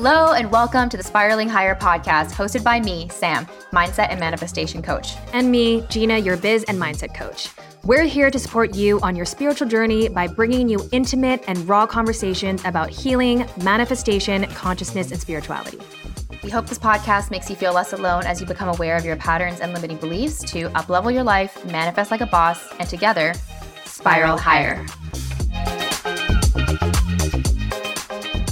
Hello, and welcome to the Spiraling Higher podcast, hosted by me, Sam, mindset and manifestation coach. And me, Gina, your biz and mindset coach. We're here to support you on your spiritual journey by bringing you intimate and raw conversations about healing, manifestation, consciousness, and spirituality. We hope this podcast makes you feel less alone as you become aware of your patterns and limiting beliefs to uplevel your life, manifest like a boss, and together, spiral higher.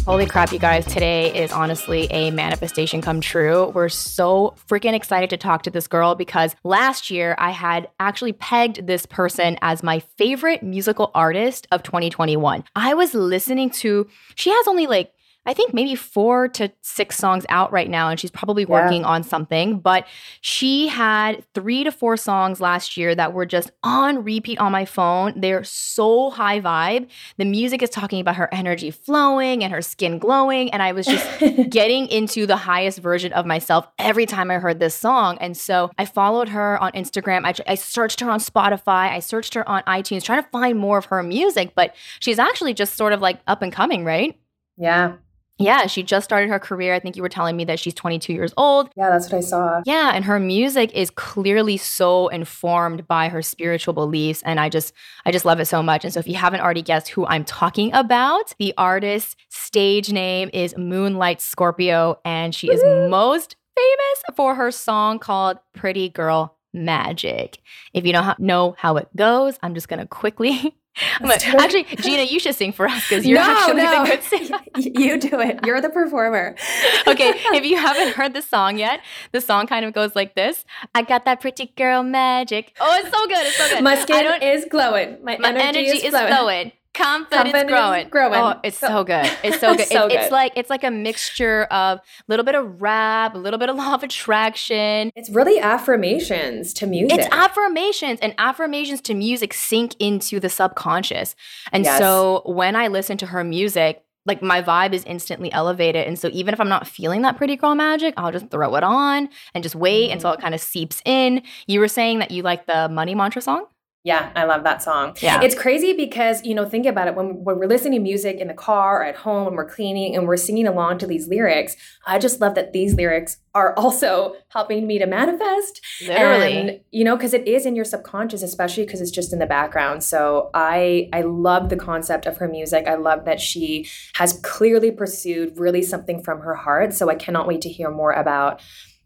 Holy crap, you guys. Today is honestly a manifestation come true. We're so freaking excited to talk to this girl because last year I had actually pegged this person as my favorite musical artist of 2021. I was listening to, she has only like I think maybe four to six songs out right now, and she's probably working yeah. on something. But she had three to four songs last year that were just on repeat on my phone. They're so high vibe. The music is talking about her energy flowing and her skin glowing. And I was just getting into the highest version of myself every time I heard this song. And so I followed her on Instagram. I, I searched her on Spotify. I searched her on iTunes, trying to find more of her music. But she's actually just sort of like up and coming, right? Yeah. Yeah, she just started her career. I think you were telling me that she's 22 years old. Yeah, that's what I saw. Yeah, and her music is clearly so informed by her spiritual beliefs and I just I just love it so much. And so if you haven't already guessed who I'm talking about, the artist's stage name is Moonlight Scorpio and she is most famous for her song called Pretty Girl Magic. If you don't know how it goes, I'm just going to quickly actually, Gina, you should sing for us because you're no, actually no. the good singer. you do it. You're the performer. okay, if you haven't heard the song yet, the song kind of goes like this: I got that pretty girl magic. Oh, it's so good. It's so good. My skin is glowing. My, my energy, energy, is, flowing. flowing. Confidence, Confidence growing. growing. Oh, it's so, good. It's so good. so it's, good. it's like it's like a mixture of a little bit of rap, a little bit of law of attraction. It's really affirmations to music. It's affirmations and affirmations to music sink into the subconscious. And yes. so when I listen to her music, like my vibe is instantly elevated. And so even if I'm not feeling that pretty girl magic, I'll just throw it on and just wait mm-hmm. until it kind of seeps in. You were saying that you like the money mantra song? Yeah, I love that song. Yeah. It's crazy because, you know, think about it when, when we're listening to music in the car or at home and we're cleaning and we're singing along to these lyrics. I just love that these lyrics are also helping me to manifest. Literally. And, you know, because it is in your subconscious, especially because it's just in the background. So I I love the concept of her music. I love that she has clearly pursued really something from her heart. So I cannot wait to hear more about,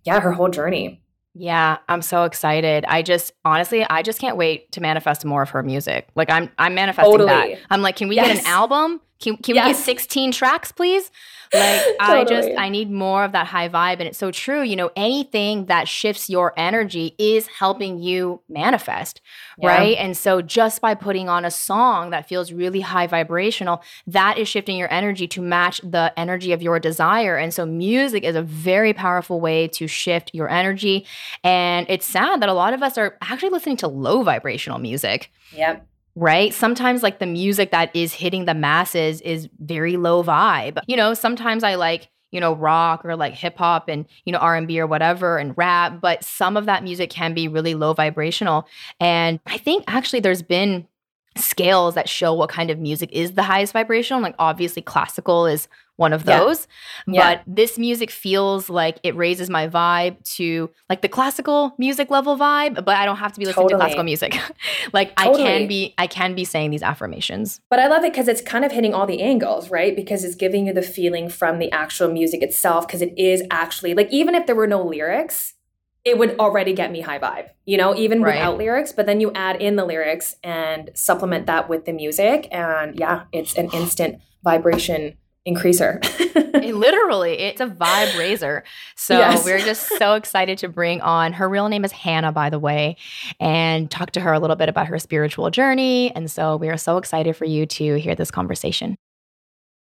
yeah, her whole journey. Yeah, I'm so excited. I just honestly, I just can't wait to manifest more of her music. Like I'm I'm manifesting totally. that. I'm like, can we yes. get an album? Can, can yes. we get 16 tracks, please? Like totally. I just I need more of that high vibe and it's so true, you know, anything that shifts your energy is helping you manifest, yeah. right? And so just by putting on a song that feels really high vibrational, that is shifting your energy to match the energy of your desire. And so music is a very powerful way to shift your energy and it's sad that a lot of us are actually listening to low vibrational music. Yep right? Sometimes like the music that is hitting the masses is very low vibe. You know, sometimes I like you know rock or like hip hop and you know R&B or whatever and rap, but some of that music can be really low vibrational. And I think actually there's been scales that show what kind of music is the highest vibrational. Like obviously classical is one of those. Yeah. But this music feels like it raises my vibe to like the classical music level vibe, but I don't have to be listening totally. to classical music. like totally. I can be I can be saying these affirmations. But I love it because it's kind of hitting all the angles, right? Because it's giving you the feeling from the actual music itself because it is actually like even if there were no lyrics, it would already get me high vibe, you know, even right. without lyrics. But then you add in the lyrics and supplement that with the music. And yeah, it's an instant vibration increaser. it, literally, it's a vibe raiser. So yes. we're just so excited to bring on her real name is Hannah, by the way, and talk to her a little bit about her spiritual journey. And so we are so excited for you to hear this conversation.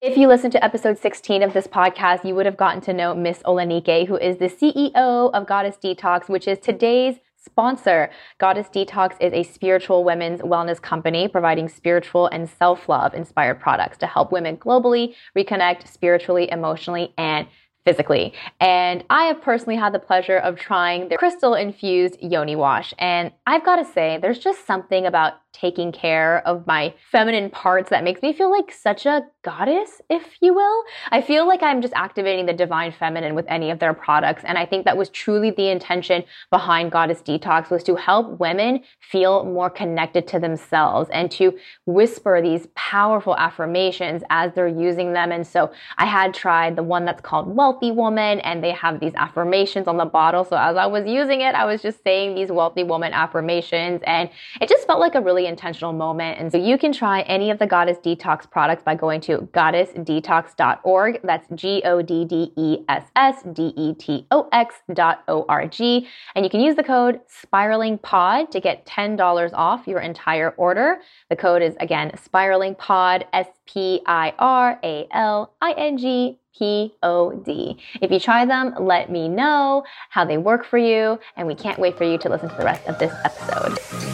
If you listened to episode 16 of this podcast, you would have gotten to know Miss Olanike, who is the CEO of Goddess Detox, which is today's sponsor. Goddess Detox is a spiritual women's wellness company providing spiritual and self love inspired products to help women globally reconnect spiritually, emotionally, and physically. And I have personally had the pleasure of trying the crystal infused yoni wash. And I've got to say, there's just something about taking care of my feminine parts that makes me feel like such a goddess, if you will. I feel like I'm just activating the divine feminine with any of their products. And I think that was truly the intention behind Goddess Detox was to help women feel more connected to themselves and to whisper these powerful affirmations as they're using them. And so I had tried the one that's called Wealthy Woman and they have these affirmations on the bottle. So as I was using it, I was just saying these Wealthy Woman affirmations and it just felt like a really intentional moment. And so you can try any of the Goddess Detox products by going to goddessdetox.org. That's G O D D E S S D E T O X dot O R G. And you can use the code Spiraling Pod to get $10 off your entire order. The code is again Spiraling Pod, S P I R A L I N G P O D. If you try them, let me know how they work for you, and we can't wait for you to listen to the rest of this episode.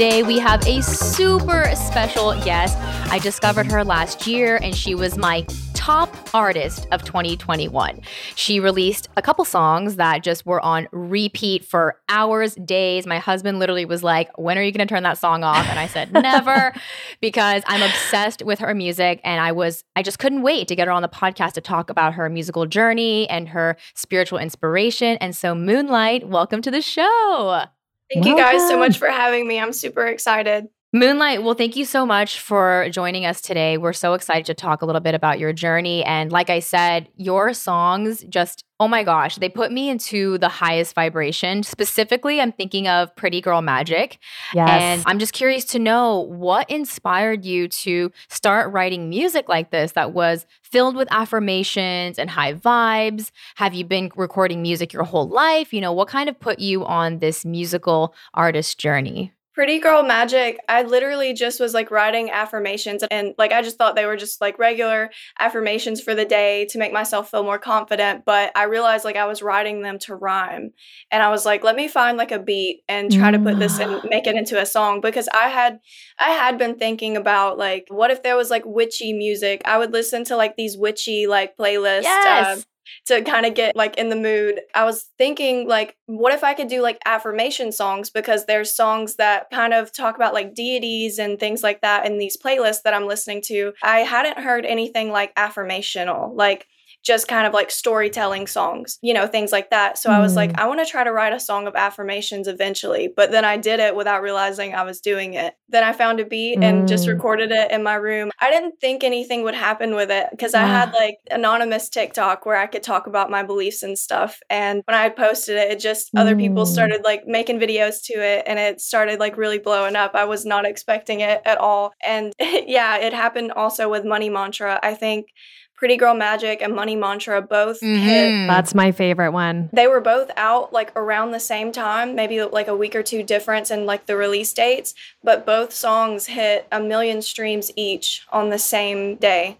Today we have a super special guest. I discovered her last year and she was my top artist of 2021. She released a couple songs that just were on repeat for hours, days. My husband literally was like, When are you going to turn that song off? And I said, Never, because I'm obsessed with her music. And I was, I just couldn't wait to get her on the podcast to talk about her musical journey and her spiritual inspiration. And so, Moonlight, welcome to the show. Thank Welcome. you guys so much for having me. I'm super excited. Moonlight, well, thank you so much for joining us today. We're so excited to talk a little bit about your journey. And like I said, your songs just, oh my gosh, they put me into the highest vibration. Specifically, I'm thinking of Pretty Girl Magic. Yes. And I'm just curious to know what inspired you to start writing music like this that was filled with affirmations and high vibes? Have you been recording music your whole life? You know, what kind of put you on this musical artist journey? Pretty Girl Magic, I literally just was like writing affirmations and like I just thought they were just like regular affirmations for the day to make myself feel more confident. But I realized like I was writing them to rhyme. And I was like, let me find like a beat and try to put this and make it into a song because I had I had been thinking about like what if there was like witchy music? I would listen to like these witchy like playlists. Yes. Uh, to kind of get like in the mood. I was thinking like what if I could do like affirmation songs because there's songs that kind of talk about like deities and things like that in these playlists that I'm listening to. I hadn't heard anything like affirmational. Like just kind of like storytelling songs, you know, things like that. So mm. I was like, mm. I want to try to write a song of affirmations eventually. But then I did it without realizing I was doing it. Then I found a beat mm. and just mm. recorded it in my room. I didn't think anything would happen with it because I had like anonymous TikTok where I could talk about my beliefs and stuff. And when I posted it, it just other people mm. started like making videos to it and it started like really blowing up. I was not expecting it at all. And yeah, it happened also with Money Mantra. I think Pretty Girl Magic and Money Mantra both mm-hmm. hit. That's my favorite one. They were both out like around the same time, maybe like a week or two difference in like the release dates, but both songs hit a million streams each on the same day.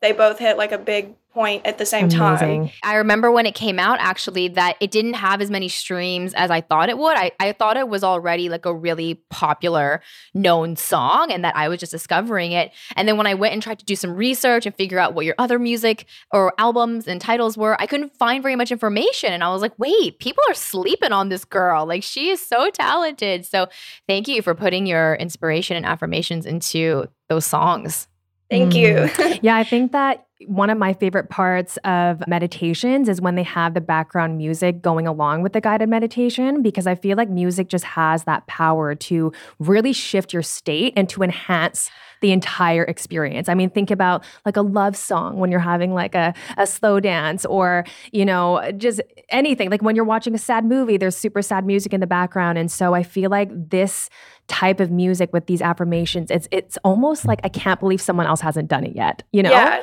They both hit like a big point at the same Amazing. time. I remember when it came out actually that it didn't have as many streams as I thought it would. I, I thought it was already like a really popular known song and that I was just discovering it. And then when I went and tried to do some research and figure out what your other music or albums and titles were, I couldn't find very much information. And I was like, wait, people are sleeping on this girl. Like she is so talented. So thank you for putting your inspiration and affirmations into those songs. Thank mm. you. yeah, I think that one of my favorite parts of meditations is when they have the background music going along with the guided meditation because I feel like music just has that power to really shift your state and to enhance the entire experience. I mean, think about like a love song when you're having like a, a slow dance or, you know, just anything. Like when you're watching a sad movie, there's super sad music in the background. And so I feel like this type of music with these affirmations, it's it's almost like I can't believe someone else hasn't done it yet, you know? Yeah.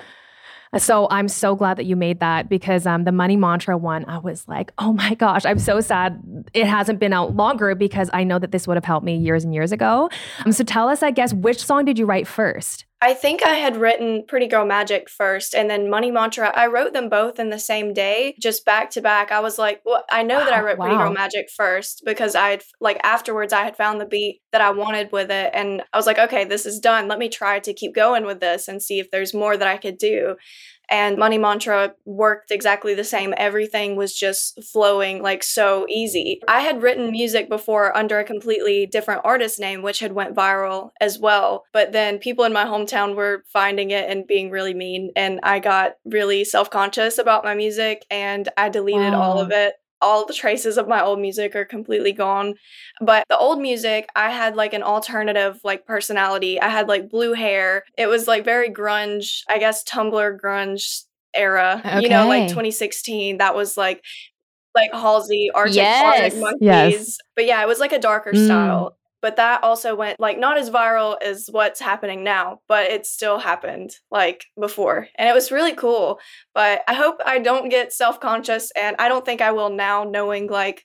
So I'm so glad that you made that because um, the money mantra one, I was like, oh my gosh, I'm so sad it hasn't been out longer because I know that this would have helped me years and years ago. Um, so tell us, I guess, which song did you write first? I think I had written Pretty Girl Magic first and then Money Mantra. I wrote them both in the same day, just back to back. I was like, well, I know wow, that I wrote wow. Pretty Girl Magic first because I had, like, afterwards I had found the beat that I wanted with it. And I was like, okay, this is done. Let me try to keep going with this and see if there's more that I could do. And Money Mantra worked exactly the same. Everything was just flowing like so easy. I had written music before under a completely different artist name, which had went viral as well. But then people in my hometown were finding it and being really mean. And I got really self conscious about my music and I deleted wow. all of it all the traces of my old music are completely gone. But the old music, I had like an alternative like personality. I had like blue hair. It was like very grunge, I guess Tumblr grunge era. Okay. You know, like 2016. That was like like Halsey, Arctic, yes. Arctic Monkeys. Yes. But yeah, it was like a darker mm. style but that also went like not as viral as what's happening now but it still happened like before. And it was really cool. But i hope i don't get self-conscious and i don't think i will now knowing like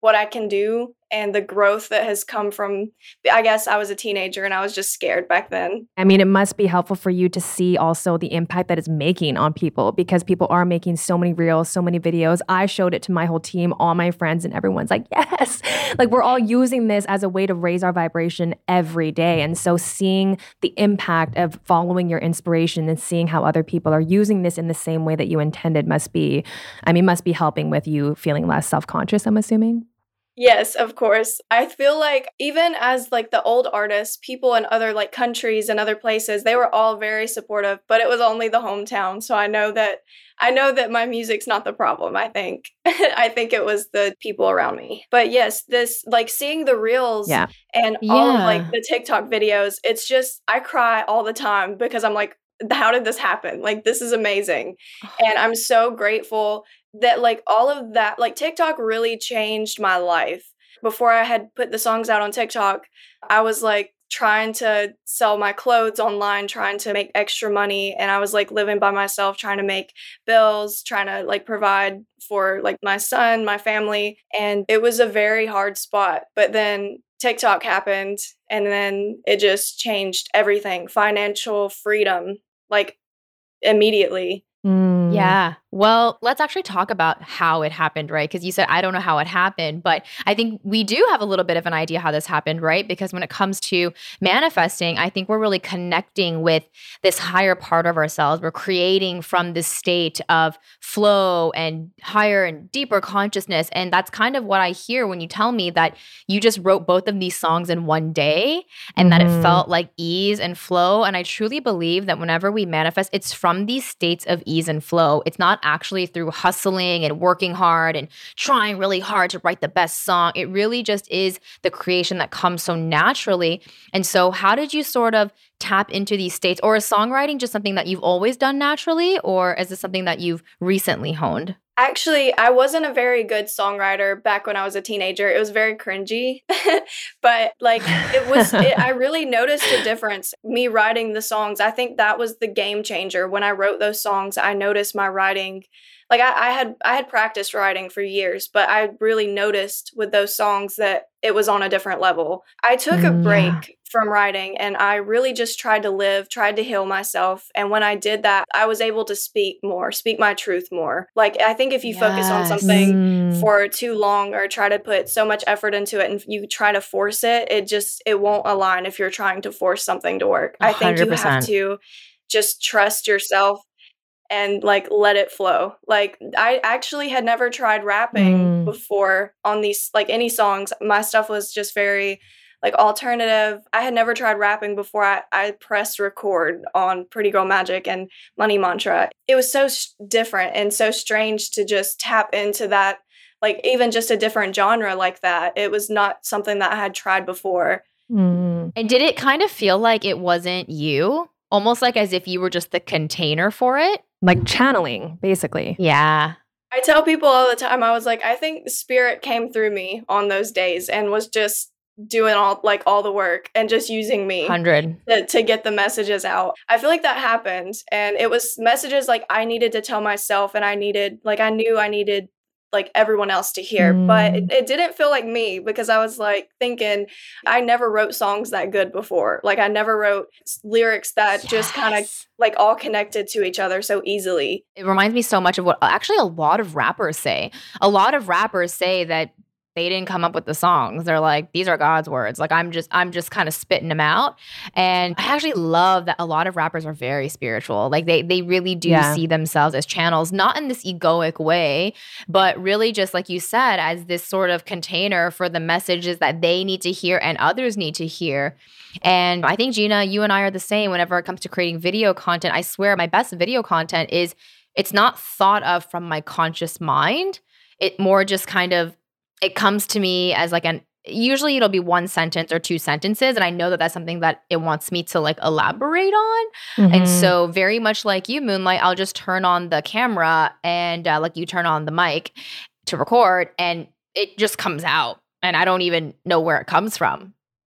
what i can do and the growth that has come from I guess I was a teenager and I was just scared back then. I mean, it must be helpful for you to see also the impact that it's making on people because people are making so many reels, so many videos. I showed it to my whole team, all my friends, and everyone's like, yes. Like we're all using this as a way to raise our vibration every day. And so seeing the impact of following your inspiration and seeing how other people are using this in the same way that you intended must be, I mean, must be helping with you feeling less self-conscious, I'm assuming. Yes, of course. I feel like even as like the old artists, people in other like countries and other places, they were all very supportive, but it was only the hometown. So I know that I know that my music's not the problem, I think. I think it was the people around me. But yes, this like seeing the reels yeah. and yeah. all of like the TikTok videos, it's just I cry all the time because I'm like how did this happen? Like this is amazing. Oh. And I'm so grateful that like all of that like TikTok really changed my life. Before I had put the songs out on TikTok, I was like trying to sell my clothes online, trying to make extra money and I was like living by myself trying to make bills, trying to like provide for like my son, my family, and it was a very hard spot. But then TikTok happened and then it just changed everything. Financial freedom like immediately. Mm. Yeah. Well, let's actually talk about how it happened, right? Because you said, I don't know how it happened, but I think we do have a little bit of an idea how this happened, right? Because when it comes to manifesting, I think we're really connecting with this higher part of ourselves. We're creating from this state of flow and higher and deeper consciousness. And that's kind of what I hear when you tell me that you just wrote both of these songs in one day and mm-hmm. that it mm-hmm. felt like ease and flow. And I truly believe that whenever we manifest, it's from these states of ease and flow. It's not actually through hustling and working hard and trying really hard to write the best song. It really just is the creation that comes so naturally. And so, how did you sort of tap into these states? Or is songwriting just something that you've always done naturally? Or is this something that you've recently honed? Actually, I wasn't a very good songwriter back when I was a teenager. It was very cringy, but like it was, it, I really noticed a difference. Me writing the songs, I think that was the game changer. When I wrote those songs, I noticed my writing like I, I, had I had practiced writing for years, but I really noticed with those songs that it was on a different level. I took a mm, break. From writing and I really just tried to live, tried to heal myself. And when I did that, I was able to speak more, speak my truth more. Like I think if you yes. focus on something mm. for too long or try to put so much effort into it and you try to force it, it just it won't align if you're trying to force something to work. 100%. I think you have to just trust yourself and like let it flow. Like I actually had never tried rapping mm. before on these like any songs. My stuff was just very like alternative. I had never tried rapping before I, I pressed record on Pretty Girl Magic and Money Mantra. It was so sh- different and so strange to just tap into that, like even just a different genre like that. It was not something that I had tried before. Mm. And did it kind of feel like it wasn't you? Almost like as if you were just the container for it? like channeling, basically. Yeah. I tell people all the time, I was like, I think spirit came through me on those days and was just doing all like all the work and just using me 100 to, to get the messages out i feel like that happened and it was messages like i needed to tell myself and i needed like i knew i needed like everyone else to hear mm. but it, mm. it, didn't feel like me because i was like thinking i never wrote songs that good before like i never wrote lyrics that yes. just kind of like all connected to each other so easily it reminds me so much of what actually a lot of rappers say a lot of rappers say that they didn't come up with the songs. They're like, these are God's words. Like I'm just I'm just kind of spitting them out. And I actually love that a lot of rappers are very spiritual. Like they they really do yeah. see themselves as channels, not in this egoic way, but really just like you said, as this sort of container for the messages that they need to hear and others need to hear. And I think Gina, you and I are the same whenever it comes to creating video content. I swear my best video content is it's not thought of from my conscious mind. It more just kind of it comes to me as like an usually it'll be one sentence or two sentences and i know that that's something that it wants me to like elaborate on mm-hmm. and so very much like you moonlight i'll just turn on the camera and uh, like you turn on the mic to record and it just comes out and i don't even know where it comes from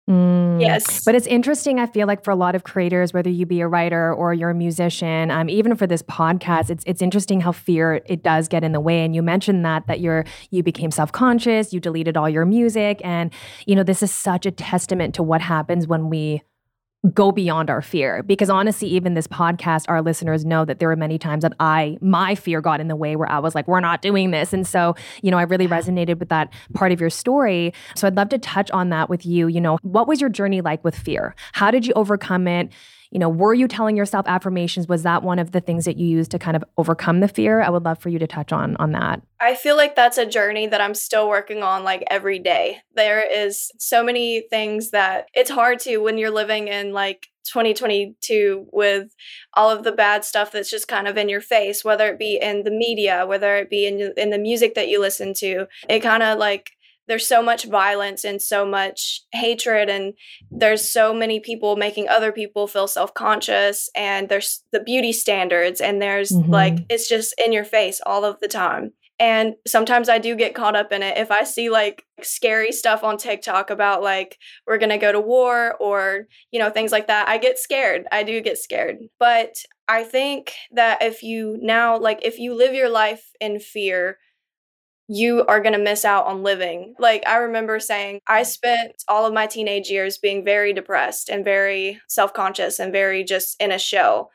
Mm. Yes. But it's interesting, I feel like, for a lot of creators, whether you be a writer or you're a musician, um, even for this podcast, it's it's interesting how fear it does get in the way. And you mentioned that that you're you became self-conscious, you deleted all your music. And, you know, this is such a testament to what happens when we go beyond our fear. Because honestly even this podcast our listeners know that there were many times that i my fear got in the way where i was like we're not doing this. And so you know i really resonated with that part of your story. So i'd love to touch on that with you. You know what was your journey like with fear? How did you overcome it you know, were you telling yourself affirmations? Was that one of the things that you used to kind of overcome the fear? I would love for you to touch on on that. I feel like that's a journey that I'm still working on like every day. There is so many things that it's hard to when you're living in like 2022 with all of the bad stuff that's just kind of in your face whether it be in the media whether it be in in the music that you listen to it kind of like there's so much violence and so much hatred and there's so many people making other people feel self-conscious and there's the beauty standards and there's mm-hmm. like it's just in your face all of the time and sometimes I do get caught up in it. If I see like scary stuff on TikTok about like we're going to go to war or, you know, things like that, I get scared. I do get scared. But I think that if you now, like, if you live your life in fear, you are going to miss out on living. Like, I remember saying, I spent all of my teenage years being very depressed and very self conscious and very just in a shell,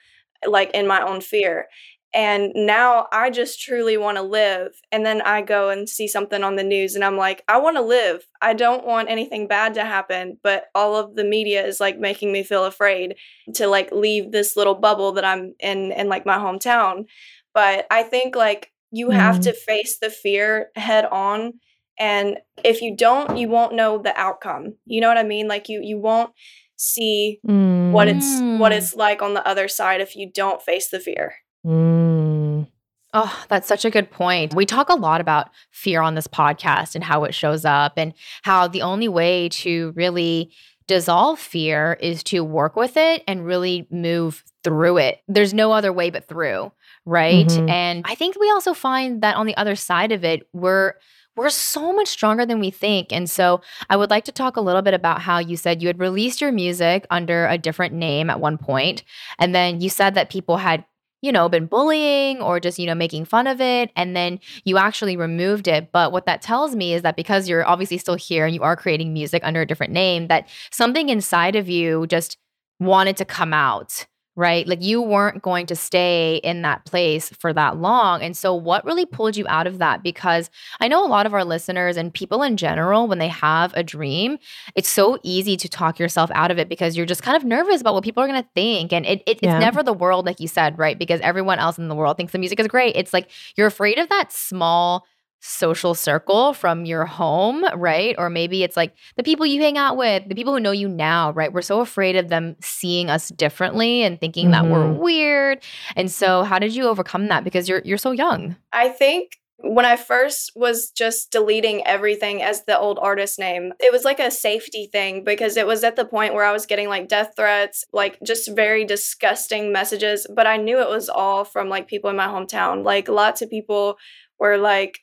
like in my own fear. And now I just truly want to live. And then I go and see something on the news and I'm like, I want to live. I don't want anything bad to happen. But all of the media is like making me feel afraid to like leave this little bubble that I'm in, in like my hometown. But I think like you have mm. to face the fear head on. And if you don't, you won't know the outcome. You know what I mean? Like you you won't see mm. what it's what mm. it's like on the other side if you don't face the fear. Mm. Oh, that's such a good point. We talk a lot about fear on this podcast and how it shows up and how the only way to really dissolve fear is to work with it and really move through it. There's no other way but through right? Mm-hmm. And I think we also find that on the other side of it, we're we're so much stronger than we think. And so I would like to talk a little bit about how you said you had released your music under a different name at one point, and then you said that people had you know, been bullying or just, you know, making fun of it. And then you actually removed it. But what that tells me is that because you're obviously still here and you are creating music under a different name, that something inside of you just wanted to come out right? Like you weren't going to stay in that place for that long. And so, what really pulled you out of that? Because I know a lot of our listeners and people in general, when they have a dream, it's so easy to talk yourself out of it because you're just kind of nervous about what people are going to think. And it, it, yeah. it's never the world, like you said, right? Because everyone else in the world thinks the music is great. It's like you're afraid of that small social circle from your home, right? Or maybe it's like the people you hang out with, the people who know you now, right? We're so afraid of them seeing us differently and thinking mm-hmm. that we're mm-hmm. weird. And so how did you overcome that because you're you're so young? I think when I first was just deleting everything as the old artist name, it was like a safety thing because it was at the point where I was getting like death threats, like just very disgusting messages. But I knew it was all from like people in my hometown. Like lots of people were like,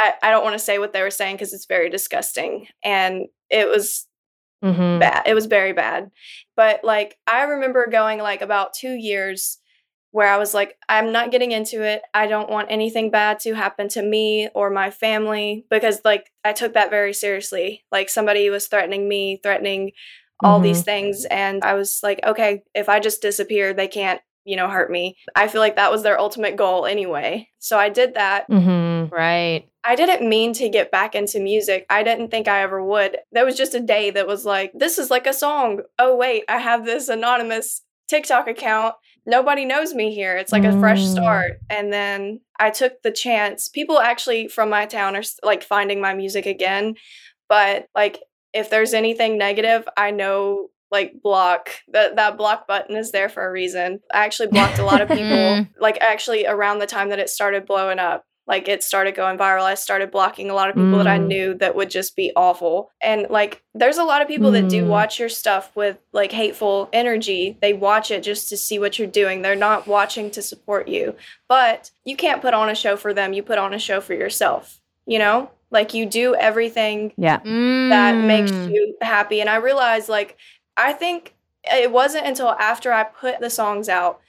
I, I don't want to say what they were saying because it's very disgusting. And it was mm-hmm. bad. It was very bad. But like I remember going like about two years where I was like, I'm not getting into it. I don't want anything bad to happen to me or my family because like I took that very seriously. Like somebody was threatening me, threatening all mm-hmm. these things and I was like, okay, if I just disappear, they can't you know, hurt me. I feel like that was their ultimate goal anyway. So I did that. Mm-hmm. Right. I didn't mean to get back into music. I didn't think I ever would. There was just a day that was like, this is like a song. Oh, wait, I have this anonymous TikTok account. Nobody knows me here. It's like a fresh mm. start. And then I took the chance. People actually from my town are like finding my music again. But like, if there's anything negative, I know like block that that block button is there for a reason. I actually blocked a lot of people like actually around the time that it started blowing up. Like it started going viral. I started blocking a lot of people mm. that I mm. knew that would just be awful. And like there's a lot of people mm. that do mm. watch your stuff with like hateful energy. They watch it just to see what you're doing. They're not watching to support you. But you can't put on a show for them. You put on a show for yourself. You know? Like you do everything yeah. that makes mm. you happy. And I realized like I think it wasn't until after I put the songs out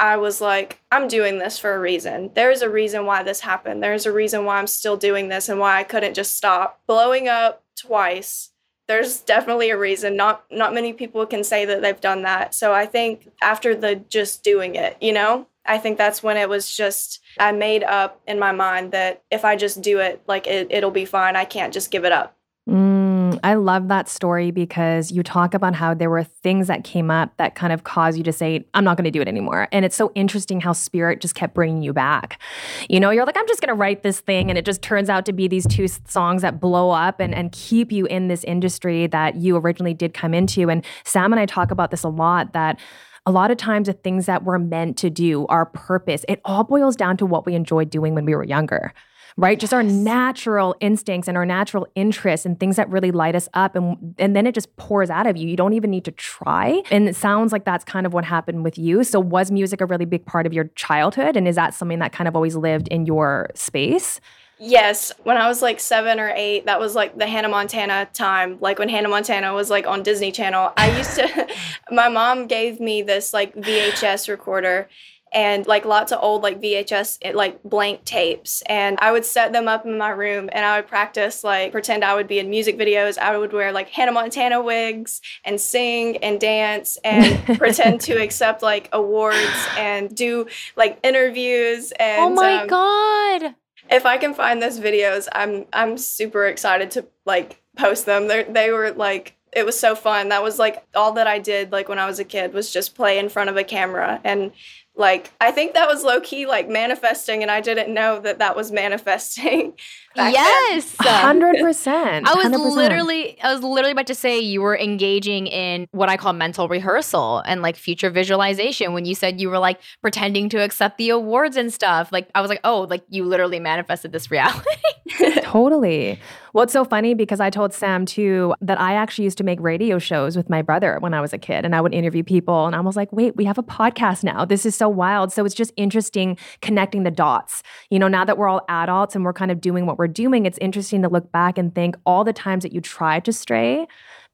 I was like, I'm doing this for a reason. There's a reason why this happened. There's a reason why I'm still doing this and why I couldn't just stop. Blowing up twice. There's definitely a reason. Not not many people can say that they've done that. So I think after the just doing it, you know, I think that's when it was just I made up in my mind that if I just do it, like it, it'll be fine. I can't just give it up. Mm. I love that story because you talk about how there were things that came up that kind of caused you to say, I'm not going to do it anymore. And it's so interesting how spirit just kept bringing you back. You know, you're like, I'm just going to write this thing. And it just turns out to be these two songs that blow up and, and keep you in this industry that you originally did come into. And Sam and I talk about this a lot that a lot of times the things that we're meant to do, our purpose, it all boils down to what we enjoyed doing when we were younger right? Yes. Just our natural instincts and our natural interests and things that really light us up. And, and then it just pours out of you. You don't even need to try. And it sounds like that's kind of what happened with you. So, was music a really big part of your childhood? And is that something that kind of always lived in your space? Yes, when I was like seven or eight, that was like the Hannah Montana time, like when Hannah Montana was like on Disney Channel. I used to, my mom gave me this like VHS recorder and like lots of old like VHS eh, like blank tapes and I would set them up in my room and I would practice like pretend I would be in music videos. I would wear like Hannah Montana wigs and sing and dance and pretend to accept like awards and do like interviews and Oh my um, god! if I can find those videos I'm I'm super excited to like post them. They they were like it was so fun. That was like all that I did like when I was a kid was just play in front of a camera and like i think that was low key like manifesting and i didn't know that that was manifesting yes! 100% i was 100%. literally i was literally about to say you were engaging in what i call mental rehearsal and like future visualization when you said you were like pretending to accept the awards and stuff. Like i was like oh like you literally manifested this reality totally well, it's so funny because I told Sam too that I actually used to make radio shows with my brother when I was a kid and I would interview people and I was like, wait, we have a podcast now. This is so wild. So it's just interesting connecting the dots. You know, now that we're all adults and we're kind of doing what we're doing, it's interesting to look back and think all the times that you tried to stray,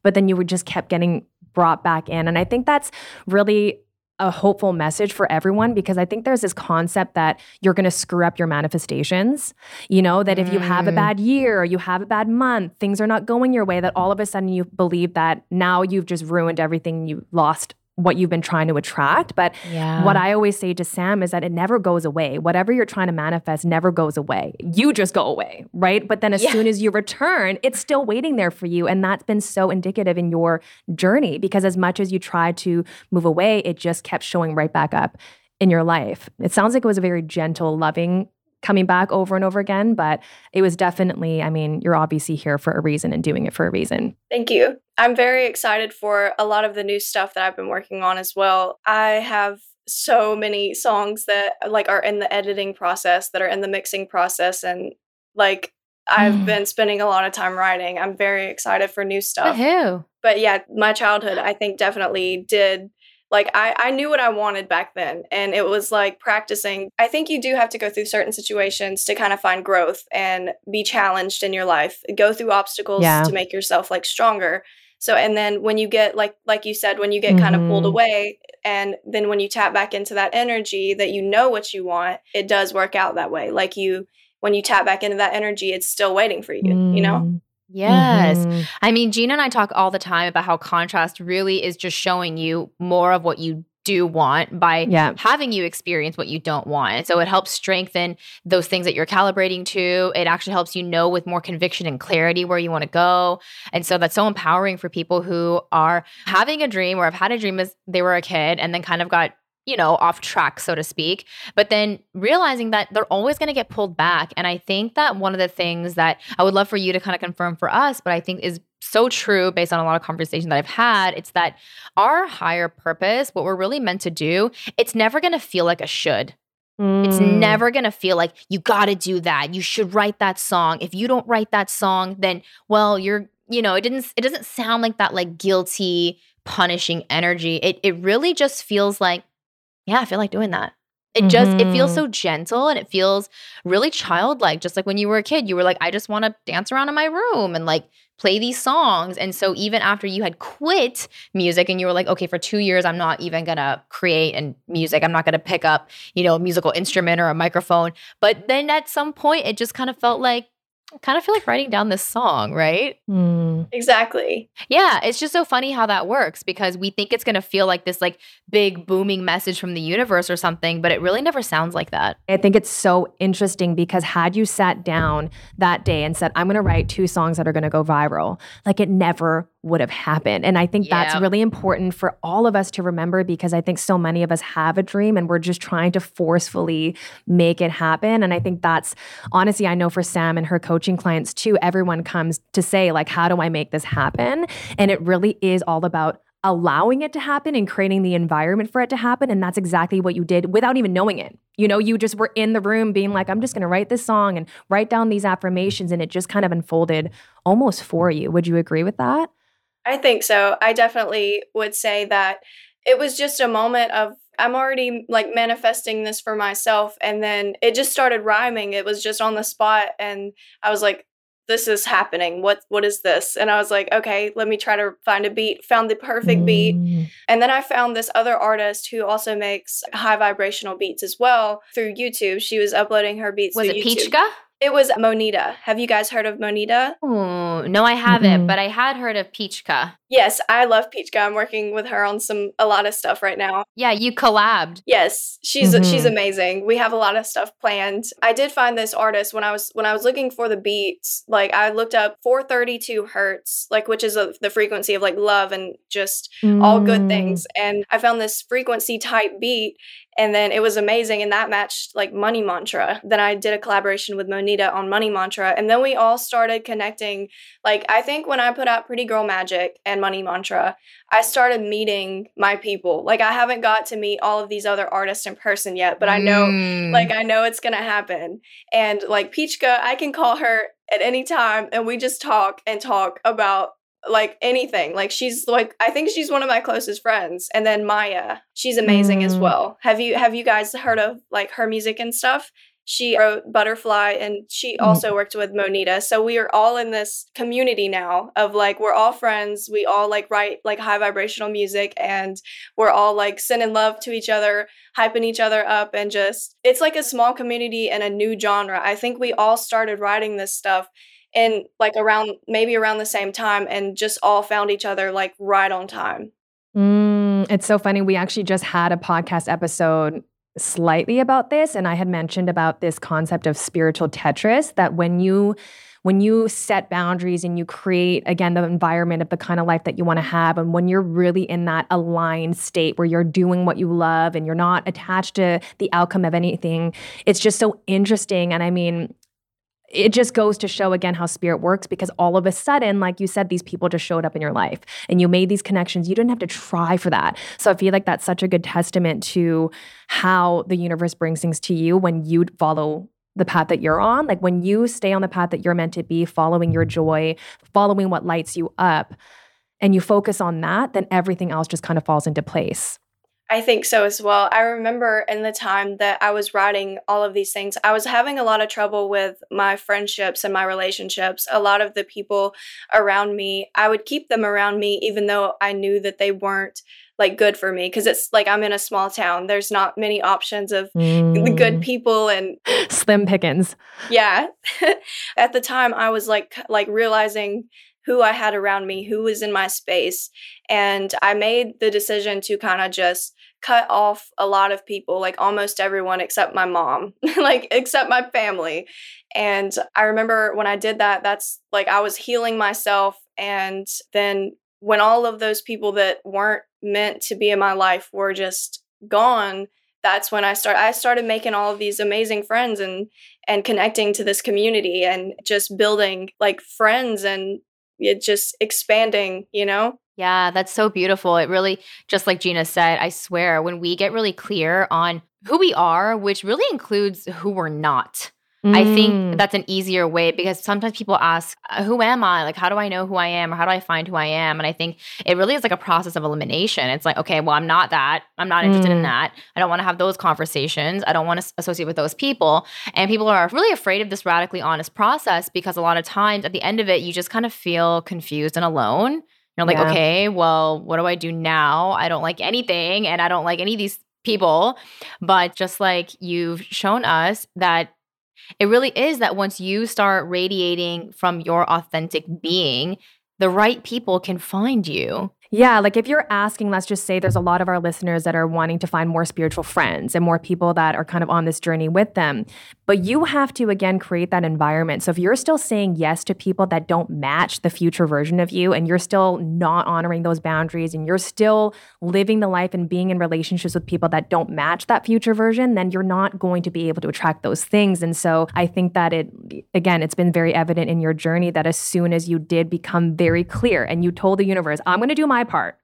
but then you were just kept getting brought back in. And I think that's really a hopeful message for everyone because I think there's this concept that you're going to screw up your manifestations. You know, that if you have a mm. bad year or you have a bad month, things are not going your way, that all of a sudden you believe that now you've just ruined everything, you lost what you've been trying to attract. But yeah. what I always say to Sam is that it never goes away. Whatever you're trying to manifest never goes away. You just go away, right? But then as yeah. soon as you return, it's still waiting there for you. And that's been so indicative in your journey because as much as you tried to move away, it just kept showing right back up in your life. It sounds like it was a very gentle, loving coming back over and over again, but it was definitely, I mean, you're obviously here for a reason and doing it for a reason. Thank you. I'm very excited for a lot of the new stuff that I've been working on as well. I have so many songs that like are in the editing process, that are in the mixing process and like I've mm. been spending a lot of time writing. I'm very excited for new stuff. Woohoo. But yeah, my childhood I think definitely did like I, I knew what I wanted back then. And it was like practicing. I think you do have to go through certain situations to kind of find growth and be challenged in your life, go through obstacles yeah. to make yourself like stronger. So and then when you get like like you said, when you get mm-hmm. kind of pulled away and then when you tap back into that energy that you know what you want, it does work out that way. Like you when you tap back into that energy, it's still waiting for you, mm. you know? Yes. Mm-hmm. I mean, Gina and I talk all the time about how contrast really is just showing you more of what you do want by yeah. having you experience what you don't want. And so it helps strengthen those things that you're calibrating to. It actually helps you know with more conviction and clarity where you want to go. And so that's so empowering for people who are having a dream or have had a dream as they were a kid and then kind of got you know, off track, so to speak. But then realizing that they're always going to get pulled back. And I think that one of the things that I would love for you to kind of confirm for us, but I think is so true based on a lot of conversation that I've had, it's that our higher purpose, what we're really meant to do, it's never going to feel like a should. Mm. It's never going to feel like you got to do that. You should write that song. If you don't write that song, then well, you're, you know, it didn't it doesn't sound like that like guilty punishing energy. It it really just feels like yeah, I feel like doing that. It mm-hmm. just it feels mm-hmm. so gentle and it feels really childlike just like when you were a kid you were like I just want to dance around in my room and like play these songs and so even after you had quit music and you were like okay for 2 years I'm not even going to create and music I'm not going to pick up you know a musical instrument or a microphone but then at some point it just kind of felt like I kind of feel like writing down this song, right? Mm. Exactly. Yeah, it's just so funny how that works because we think it's going to feel like this like big booming message from the universe or something, but it really never sounds like that. I think it's so interesting because had you sat down that day and said, "I'm going to write two songs that are going to go viral," like it never would have happened. And I think that's really important for all of us to remember because I think so many of us have a dream and we're just trying to forcefully make it happen. And I think that's honestly, I know for Sam and her coaching clients too, everyone comes to say, like, how do I make this happen? And it really is all about allowing it to happen and creating the environment for it to happen. And that's exactly what you did without even knowing it. You know, you just were in the room being like, I'm just going to write this song and write down these affirmations. And it just kind of unfolded almost for you. Would you agree with that? I think so. I definitely would say that it was just a moment of I'm already like manifesting this for myself and then it just started rhyming. It was just on the spot and I was like this is happening. What what is this? And I was like, okay, let me try to find a beat. Found the perfect beat. Mm. And then I found this other artist who also makes high vibrational beats as well through YouTube. She was uploading her beats Was it YouTube. Peachka? It was Monita. Have you guys heard of Monita? Oh, no, I haven't, mm-hmm. but I had heard of Peachka. Yes, I love Peachka. I'm working with her on some a lot of stuff right now. Yeah, you collabed. Yes, she's mm-hmm. she's amazing. We have a lot of stuff planned. I did find this artist when I was when I was looking for the beats. Like I looked up 432 hertz, like which is a, the frequency of like love and just mm. all good mm. things. And I found this frequency type beat and then it was amazing and that matched like money mantra then i did a collaboration with monita on money mantra and then we all started connecting like i think when i put out pretty girl magic and money mantra i started meeting my people like i haven't got to meet all of these other artists in person yet but i know mm. like i know it's gonna happen and like peachka i can call her at any time and we just talk and talk about like anything. Like she's like I think she's one of my closest friends. And then Maya, she's amazing mm. as well. Have you have you guys heard of like her music and stuff? She wrote Butterfly and she mm. also worked with Monita. So we are all in this community now of like we're all friends. We all like write like high vibrational music and we're all like sending love to each other, hyping each other up and just it's like a small community and a new genre. I think we all started writing this stuff and like around maybe around the same time and just all found each other like right on time. Mm, it's so funny. We actually just had a podcast episode slightly about this and I had mentioned about this concept of spiritual Tetris that when you when you set boundaries and you create again the environment of the kind of life that you want to have and when you're really in that aligned state where you're doing what you love and you're not attached to the outcome of anything it's just so interesting and i mean it just goes to show again how spirit works because all of a sudden, like you said, these people just showed up in your life and you made these connections. You didn't have to try for that. So I feel like that's such a good testament to how the universe brings things to you when you follow the path that you're on. Like when you stay on the path that you're meant to be, following your joy, following what lights you up, and you focus on that, then everything else just kind of falls into place. I think so as well. I remember in the time that I was writing all of these things, I was having a lot of trouble with my friendships and my relationships. A lot of the people around me, I would keep them around me even though I knew that they weren't like good for me because it's like I'm in a small town. There's not many options of mm. good people and slim pickings. Yeah. At the time I was like like realizing who I had around me, who was in my space. And I made the decision to kind of just cut off a lot of people, like almost everyone except my mom, like except my family. And I remember when I did that, that's like I was healing myself. And then when all of those people that weren't meant to be in my life were just gone, that's when I start I started making all of these amazing friends and and connecting to this community and just building like friends and it just expanding, you know? Yeah, that's so beautiful. It really, just like Gina said, I swear, when we get really clear on who we are, which really includes who we're not, I think mm. that's an easier way because sometimes people ask, uh, Who am I? Like, how do I know who I am or how do I find who I am? And I think it really is like a process of elimination. It's like, okay, well, I'm not that. I'm not interested mm. in that. I don't want to have those conversations. I don't want to associate with those people. And people are really afraid of this radically honest process because a lot of times at the end of it, you just kind of feel confused and alone. You're like, yeah. okay, well, what do I do now? I don't like anything and I don't like any of these people. But just like you've shown us that it really is that once you start radiating from your authentic being, the right people can find you. Yeah, like if you're asking, let's just say there's a lot of our listeners that are wanting to find more spiritual friends and more people that are kind of on this journey with them. But you have to, again, create that environment. So if you're still saying yes to people that don't match the future version of you and you're still not honoring those boundaries and you're still living the life and being in relationships with people that don't match that future version, then you're not going to be able to attract those things. And so I think that it, again, it's been very evident in your journey that as soon as you did become very clear and you told the universe, I'm going to do my part,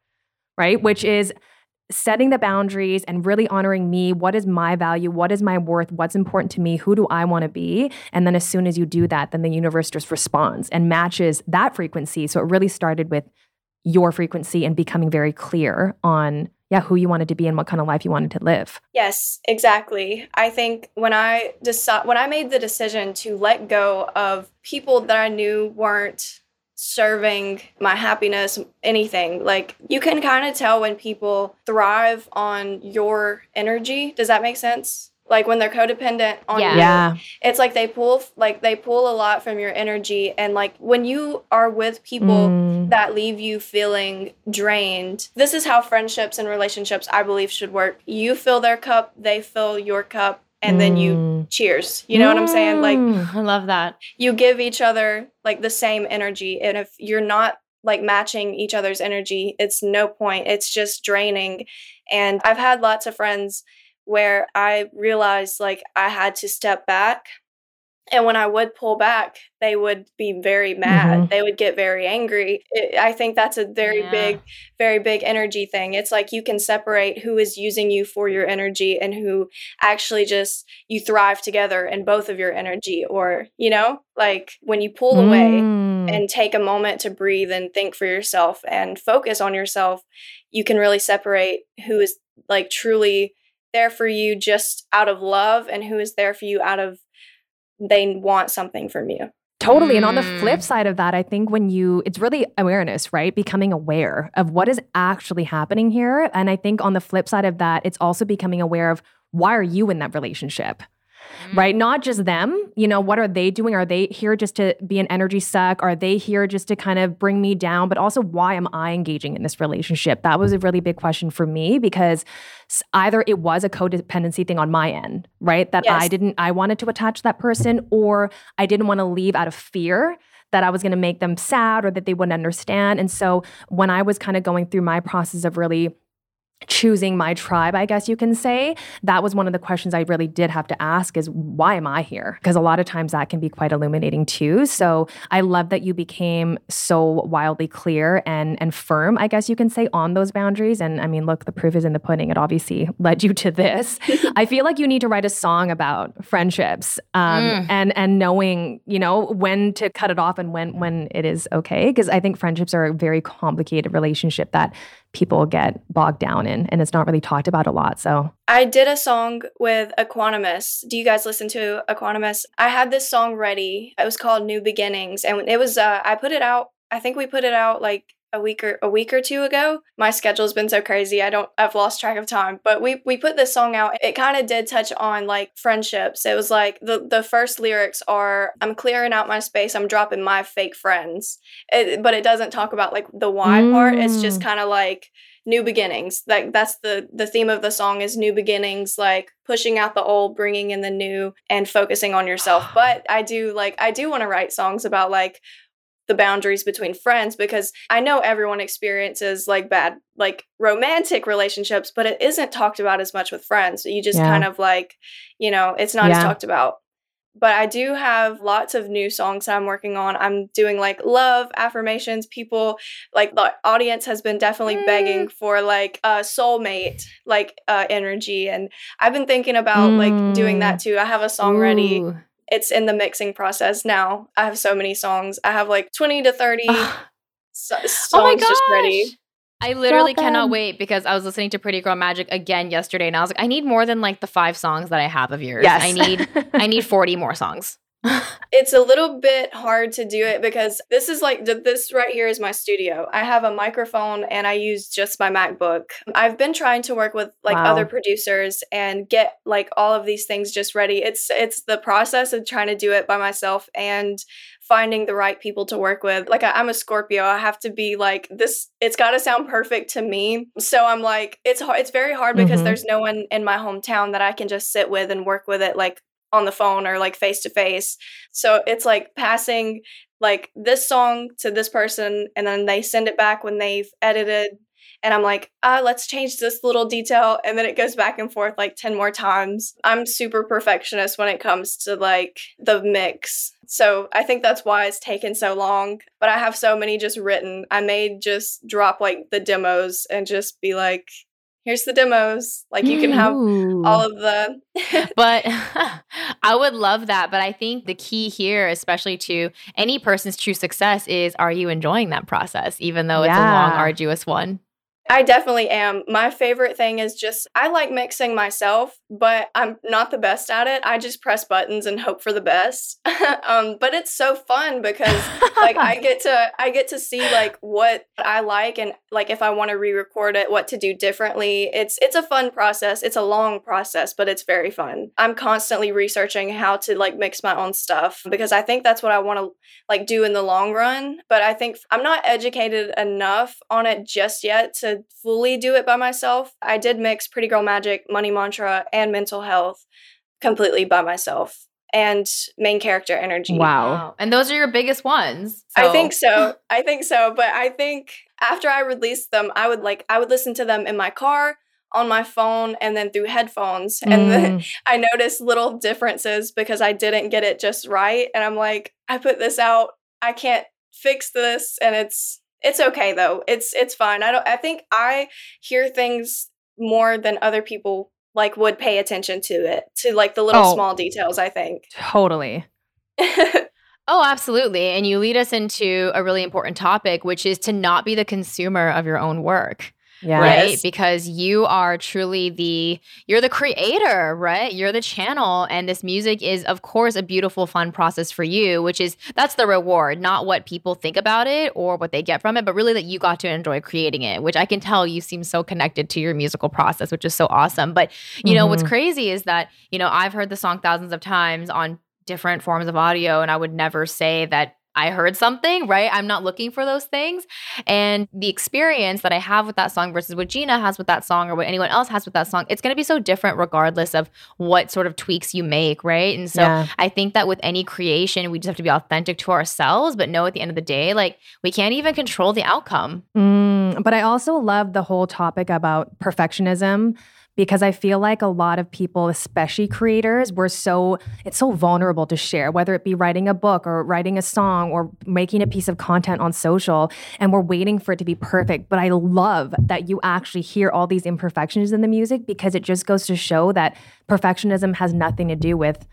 right? Which is setting the boundaries and really honoring me. What is my value? What is my worth? What's important to me? Who do I want to be? And then as soon as you do that, then the universe just responds and matches that frequency. So it really started with your frequency and becoming very clear on yeah who you wanted to be and what kind of life you wanted to live yes exactly i think when i decided when i made the decision to let go of people that i knew weren't serving my happiness, anything. Like you can kind of tell when people thrive on your energy. Does that make sense? Like when they're codependent on yeah. you, yeah. it's like they pull like they pull a lot from your energy and like when you are with people mm. that leave you feeling drained. This is how friendships and relationships I believe should work. You fill their cup, they fill your cup and then you mm. cheers. You know mm. what I'm saying? Like mm. I love that. You give each other like the same energy and if you're not like matching each other's energy, it's no point. It's just draining. And I've had lots of friends where I realized like I had to step back and when I would pull back, they would be very mad. Mm-hmm. They would get very angry. It, I think that's a very yeah. big, very big energy thing. It's like you can separate who is using you for your energy and who actually just you thrive together in both of your energy. Or, you know, like when you pull mm. away and take a moment to breathe and think for yourself and focus on yourself, you can really separate who is like truly there for you just out of love and who is there for you out of they want something from you. Totally. And on the flip mm. side of that, I think when you, it's really awareness, right? Becoming aware of what is actually happening here. And I think on the flip side of that, it's also becoming aware of why are you in that relationship? Mm. right? Not just them. You know, what are they doing? Are they here just to be an energy suck? Are they here just to kind of bring me down? But also, why am I engaging in this relationship? That was a really big question for me because either it was a codependency thing on my end, right? That yes. I didn't, I wanted to attach that person, or I didn't want to leave out of fear that I was going to make them sad or that they wouldn't understand. And so when I was kind of going through my process of really choosing my tribe i guess you can say that was one of the questions i really did have to ask is why am i here? Because a lot of times that can be quite illuminating too. So i love that you became so wildly clear and and firm i guess you can say on those boundaries. And i mean look the proof is in the pudding. It obviously led you to this. I feel like you need to write a song about friendships um, mm. and and knowing you know when to cut it off and when when it is okay. Because i think friendships are a very complicated relationship that people get bogged down in and it's not really talked about a lot. So I did a song with Equanimous. Do you guys listen to Equanimous? I had this song ready. It was called New Beginnings and it was uh I put it out I think we put it out like a week or a week or two ago. My schedule's been so crazy. I don't I've lost track of time. But we we put this song out. It kind of did touch on like friendships. It was like the the first lyrics are I'm clearing out my space. I'm dropping my fake friends. It, but it doesn't talk about like the why mm. part. It's just mm. kind of like new beginnings like that's the the theme of the song is new beginnings like pushing out the old bringing in the new and focusing on yourself but i do like i do want to write songs about like the boundaries between friends because I know everyone experiences like bad like romantic relationships, but it isn't talked about as much with friends. You just yeah. kind of like, you know, it's not yeah. as talked about. But I do have lots of new songs that I'm working on. I'm doing like love affirmations. People like the audience has been definitely mm. begging for like a soulmate like uh, energy, and I've been thinking about mm. like doing that mm. too. I have a song Ooh. ready it's in the mixing process now. I have so many songs. I have like 20 to 30 so- oh songs oh just ready. I literally cannot wait because I was listening to Pretty Girl Magic again yesterday and I was like, I need more than like the five songs that I have of yours. Yes. I need I need 40 more songs it's a little bit hard to do it because this is like this right here is my studio. I have a microphone and I use just my MacBook. I've been trying to work with like wow. other producers and get like all of these things just ready. It's it's the process of trying to do it by myself and finding the right people to work with. Like I, am a Scorpio, I have to be like this. It's got to sound perfect to me. So I'm like, it's hard. It's very hard because mm-hmm. there's no one in my hometown that I can just sit with and work with it like on the phone or like face to face. So it's like passing like this song to this person and then they send it back when they've edited and I'm like, ah, let's change this little detail. And then it goes back and forth like 10 more times. I'm super perfectionist when it comes to like the mix. So I think that's why it's taken so long. But I have so many just written. I may just drop like the demos and just be like, here's the demos. Like you can have Ooh. all of the. but I would love that. But I think the key here, especially to any person's true success, is are you enjoying that process, even though yeah. it's a long, arduous one? I definitely am. My favorite thing is just I like mixing myself, but I'm not the best at it. I just press buttons and hope for the best. um, but it's so fun because like I get to I get to see like what I like and like if I want to re-record it, what to do differently. It's it's a fun process. It's a long process, but it's very fun. I'm constantly researching how to like mix my own stuff because I think that's what I want to like do in the long run. But I think I'm not educated enough on it just yet to fully do it by myself. I did mix Pretty Girl Magic, Money Mantra, and Mental Health completely by myself and main character energy. Wow. And those are your biggest ones. So. I think so. I think so. But I think after I released them, I would like, I would listen to them in my car, on my phone, and then through headphones. Mm. And then mm. I noticed little differences because I didn't get it just right. And I'm like, I put this out. I can't fix this. And it's, it's okay though. It's it's fine. I don't I think I hear things more than other people like would pay attention to it, to like the little oh, small details, I think. Totally. Oh, absolutely. And you lead us into a really important topic, which is to not be the consumer of your own work. Yes. Right. Because you are truly the, you're the creator, right? You're the channel. And this music is, of course, a beautiful, fun process for you, which is, that's the reward, not what people think about it or what they get from it, but really that you got to enjoy creating it, which I can tell you seem so connected to your musical process, which is so awesome. But, you mm-hmm. know, what's mm-hmm. crazy is that, you know, I've heard the song thousands of times on different forms of audio, and I would never say that I heard something, right? I'm not looking for those things. And the experience that I have with that song versus what Gina has with that song or what anyone else has with that song, it's going to be so different regardless of what sort of tweaks you make, right? And so yeah. I think that with any creation, we just have to be authentic to ourselves, but know at the end of the day, like we can't even control the outcome. Mm, but I also love the whole topic about perfectionism because I feel like a lot of people, especially creators, were so it's so vulnerable to share, whether it be writing a book or writing a song or making a piece of content on social, and we're waiting for it to be perfect. But I love that you actually hear all these imperfections in the music because it just goes to show that perfectionism has nothing to do with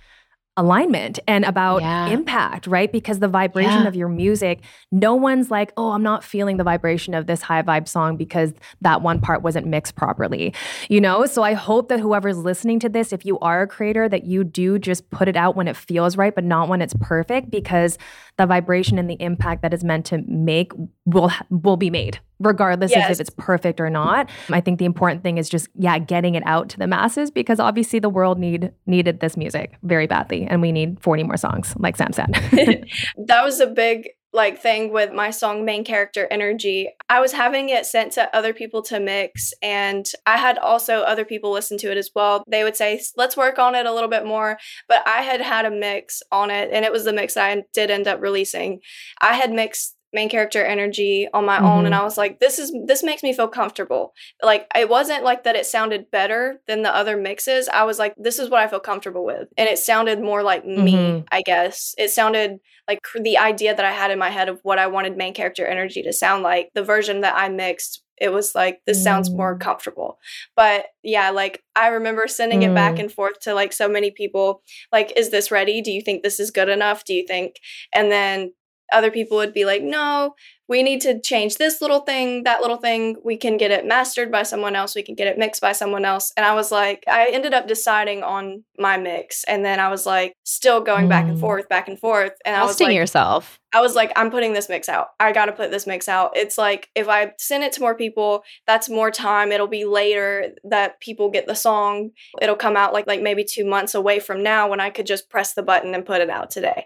alignment and about yeah. impact, right? Because the vibration yeah. of your music, no one's like, oh, I'm not feeling the vibration of this high vibe song because that one part wasn't mixed properly, you know? So I hope that whoever's listening to this, if you are a creator, that you do just put it out when it feels right, but not when it's perfect because the vibration and the impact that is meant to make will will be made regardless yes. of if it's perfect or not. I think the important thing is just yeah, getting it out to the masses because obviously the world need needed this music very badly and we need 40 more songs like Sam said. that was a big like thing with my song main character energy i was having it sent to other people to mix and i had also other people listen to it as well. They would say let's work on it a little bit more but i had had a mix on it and it was the mix i did end up releasing. I had mixed main character energy on my mm-hmm. own and mm-hmm. I was like this is this makes me feel comfortable. Like it wasn't like that it sounded better than the other mixes. I was like this is what I feel comfortable with. And it sounded more like mm-hmm. me, I guess. It sounded like the idea that I had in my head of what I wanted main character energy to sound like. The version that I mixed it was like this sounds more mm. comfortable but yeah like i remember sending mm. it back mm. and forth to like so many people like is this ready do you think this is good enough do you think and then other people would be like, no, we need to change this little thing, that little thing. We can get it mastered by someone else. We can get it mixed by someone else. And I was like, I ended up deciding on my mix. And then I was like, still going mm. back and mm. forth, back and forth. And I was like, yourself. I was like, I'm putting this mix out. I got to put this mix out. It's like, if I send it to more people, that's more time. It'll be later that people get the song. It'll come out like, like maybe two months away from now when I could just press the button and put it out today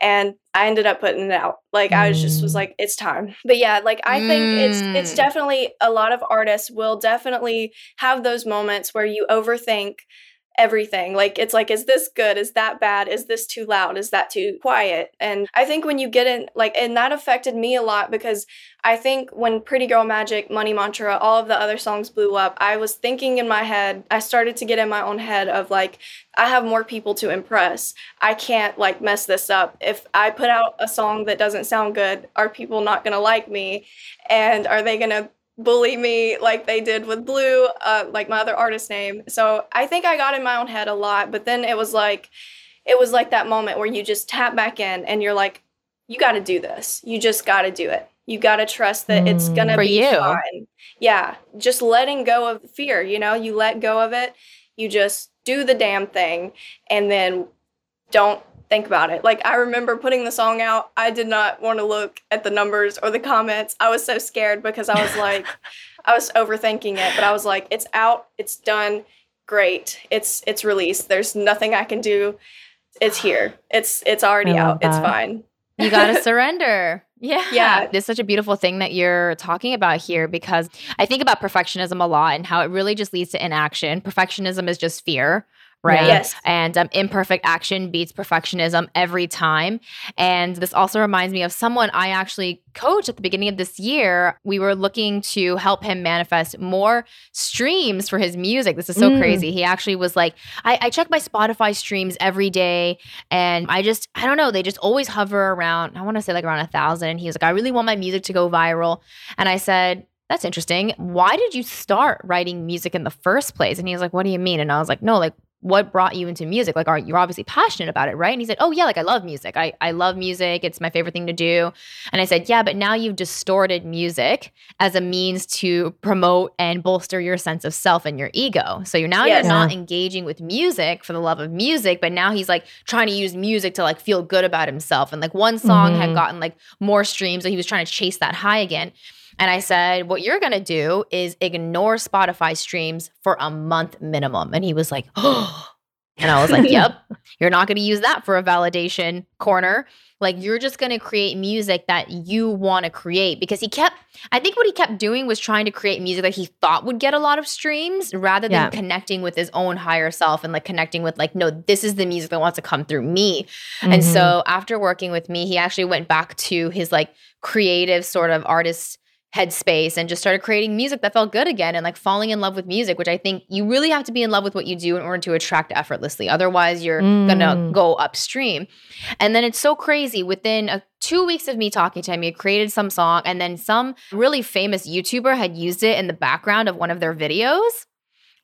and I ended up putting it out. Like I was just was mm. like, it's time. But yeah, like I think it's it's mm. definitely a lot of artists will definitely have those moments where you overthink everything. Like it's like, is this good? Is that bad? Is this too loud? Is that too quiet? And I think when you get in like and that affected me a lot because I think when Pretty Girl Magic, Money Mantra, all of the other songs blew up, I was thinking in my head, I started to get in my own head of like, I have more people to impress. I can't like mess this up. If I put out a song that doesn't sound good, are people not gonna like me? And are they gonna bully me like they did with Blue, uh, like my other artist name. So I think I got in my own head a lot, but then it was like, it was like that moment where you just tap back in and you're like, you got to do this. You just got to do it. You got to trust that mm, it's gonna be you. fine. Yeah, just letting go of fear. You know, you let go of it. You just do the damn thing, and then don't think about it. Like I remember putting the song out, I did not want to look at the numbers or the comments. I was so scared because I was like I was overthinking it, but I was like it's out, it's done, great. It's it's released. There's nothing I can do. It's here. It's it's already out. That. It's fine. You got to surrender. Yeah. Yeah. It's such a beautiful thing that you're talking about here because I think about perfectionism a lot and how it really just leads to inaction. Perfectionism is just fear right? Yes. And um, imperfect action beats perfectionism every time. And this also reminds me of someone I actually coached at the beginning of this year. We were looking to help him manifest more streams for his music. This is so mm. crazy. He actually was like, I, I check my Spotify streams every day, and I just, I don't know, they just always hover around, I want to say like around a thousand. And he was like, I really want my music to go viral. And I said, that's interesting. Why did you start writing music in the first place? And he was like, What do you mean? And I was like, No, like, what brought you into music? Like, are you're obviously passionate about it, right? And he said, Oh, yeah, like I love music. I, I love music. It's my favorite thing to do. And I said, Yeah, but now you've distorted music as a means to promote and bolster your sense of self and your ego. So you're now yes. you're not engaging with music for the love of music, but now he's like trying to use music to like feel good about himself. And like one song mm-hmm. had gotten like more streams, so he was trying to chase that high again. And I said, What you're going to do is ignore Spotify streams for a month minimum. And he was like, Oh. And I was like, Yep, you're not going to use that for a validation corner. Like, you're just going to create music that you want to create. Because he kept, I think what he kept doing was trying to create music that he thought would get a lot of streams rather than yeah. connecting with his own higher self and like connecting with, like, no, this is the music that wants to come through me. Mm-hmm. And so after working with me, he actually went back to his like creative sort of artist headspace and just started creating music that felt good again and like falling in love with music, which I think you really have to be in love with what you do in order to attract effortlessly. Otherwise, you're mm. gonna go upstream. And then it's so crazy. Within a, two weeks of me talking to him, he created some song, and then some really famous YouTuber had used it in the background of one of their videos.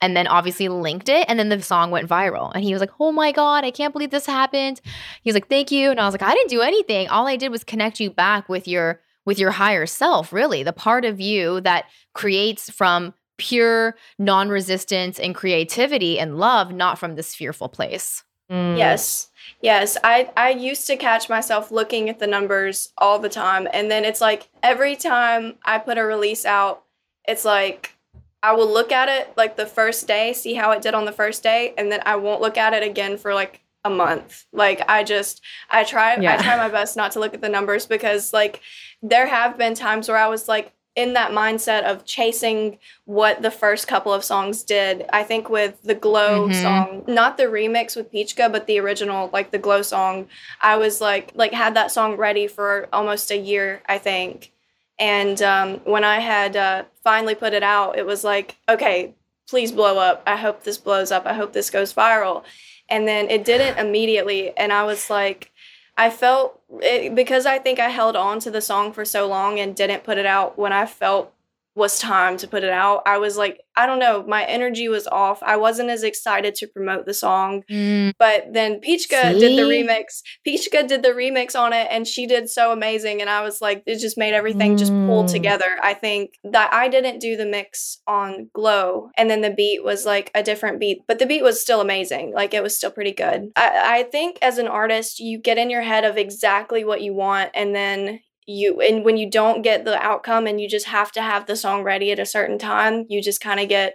and then obviously linked it and then the song went viral and he was like oh my god i can't believe this happened he was like thank you and i was like i didn't do anything all i did was connect you back with your with your higher self really. The part of you that creates from pure non-resistance and creativity and love not from this fearful place. Mm. yes. Yes. I i used to catch myself looking at the numbers all the time and then it's like every time i put a release out it's like I will look at it like the first day, see how it did on the first day, and then I won't look at it again for like a month. Like I just I try yeah. I try my best not to look at the numbers because like there have been times where I was like in that mindset of chasing what the first couple of songs did. I think with the Glow mm-hmm. song, not the remix with Peachka, but the original, like the Glow song, I was like like had that song ready for almost a year, I think. And um, when I had uh, finally put it out, it was like, okay, please blow up. I hope this blows up. I hope this goes viral. And then it didn't immediately. And I was like, I felt it, because I think I held on to the song for so long and didn't put it out when I felt was time to put it out. I was like, I don't know, my energy was off. I wasn't as excited to promote the song. Mm. But then Peachka See? did the remix. Peachka did the remix on it and she did so amazing. And I was like, it just made everything mm. just pull together. I think that I didn't do the mix on Glow and then the beat was like a different beat, but the beat was still amazing. Like it was still pretty good. I, I think as an artist, you get in your head of exactly what you want and then you and when you don't get the outcome and you just have to have the song ready at a certain time you just kind of get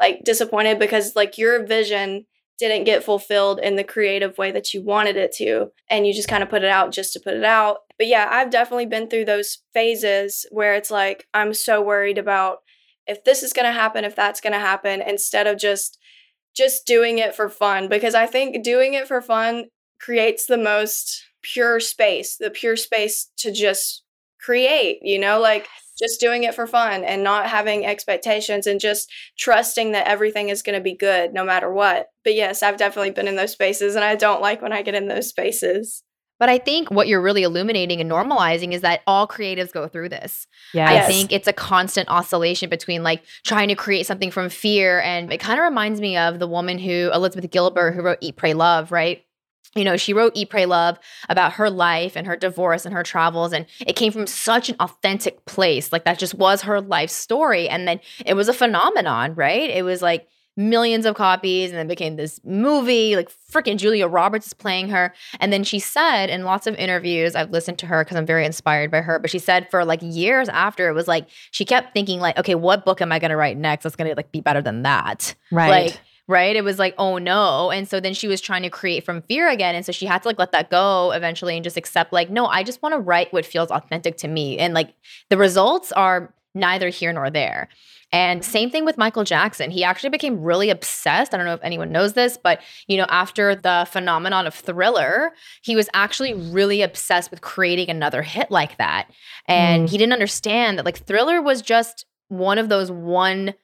like disappointed because like your vision didn't get fulfilled in the creative way that you wanted it to and you just kind of put it out just to put it out. But yeah i've definitely been through those phases where it's like i'm so worried about if this is going to happen if that's going to happen instead of just just doing it for fun because i think doing it for fun creates the most pure space, the pure space to just create, you know, like just doing it for fun and not having expectations and just trusting that everything is going to be good no matter what. But yes, I've definitely been in those spaces and I don't like when I get in those spaces. But I think what you're really illuminating and normalizing is that all creatives go through this. Yes. I think it's a constant oscillation between like trying to create something from fear. And it kind of reminds me of the woman who, Elizabeth Gilbert, who wrote Eat, Pray, Love, right? You know, she wrote Eat, Pray, Love about her life and her divorce and her travels. And it came from such an authentic place. Like that just was her life story. And then it was a phenomenon, right? It was like millions of copies and then became this movie. Like freaking Julia Roberts is playing her. And then she said in lots of interviews, I've listened to her because I'm very inspired by her, but she said for like years after, it was like she kept thinking, like, okay, what book am I going to write next that's going to like be better than that? Right. Like, right? It was like, oh no. And so then she was trying to create from fear again. And so she had to like let that go eventually and just accept, like, no, I just want to write what feels authentic to me. And like the results are neither here nor there. And same thing with Michael Jackson. He actually became really obsessed. I don't know if anyone knows this, but you know, after the phenomenon of Thriller, he was actually really obsessed with creating another hit like that. And mm. he didn't understand that like Thriller was just one of those one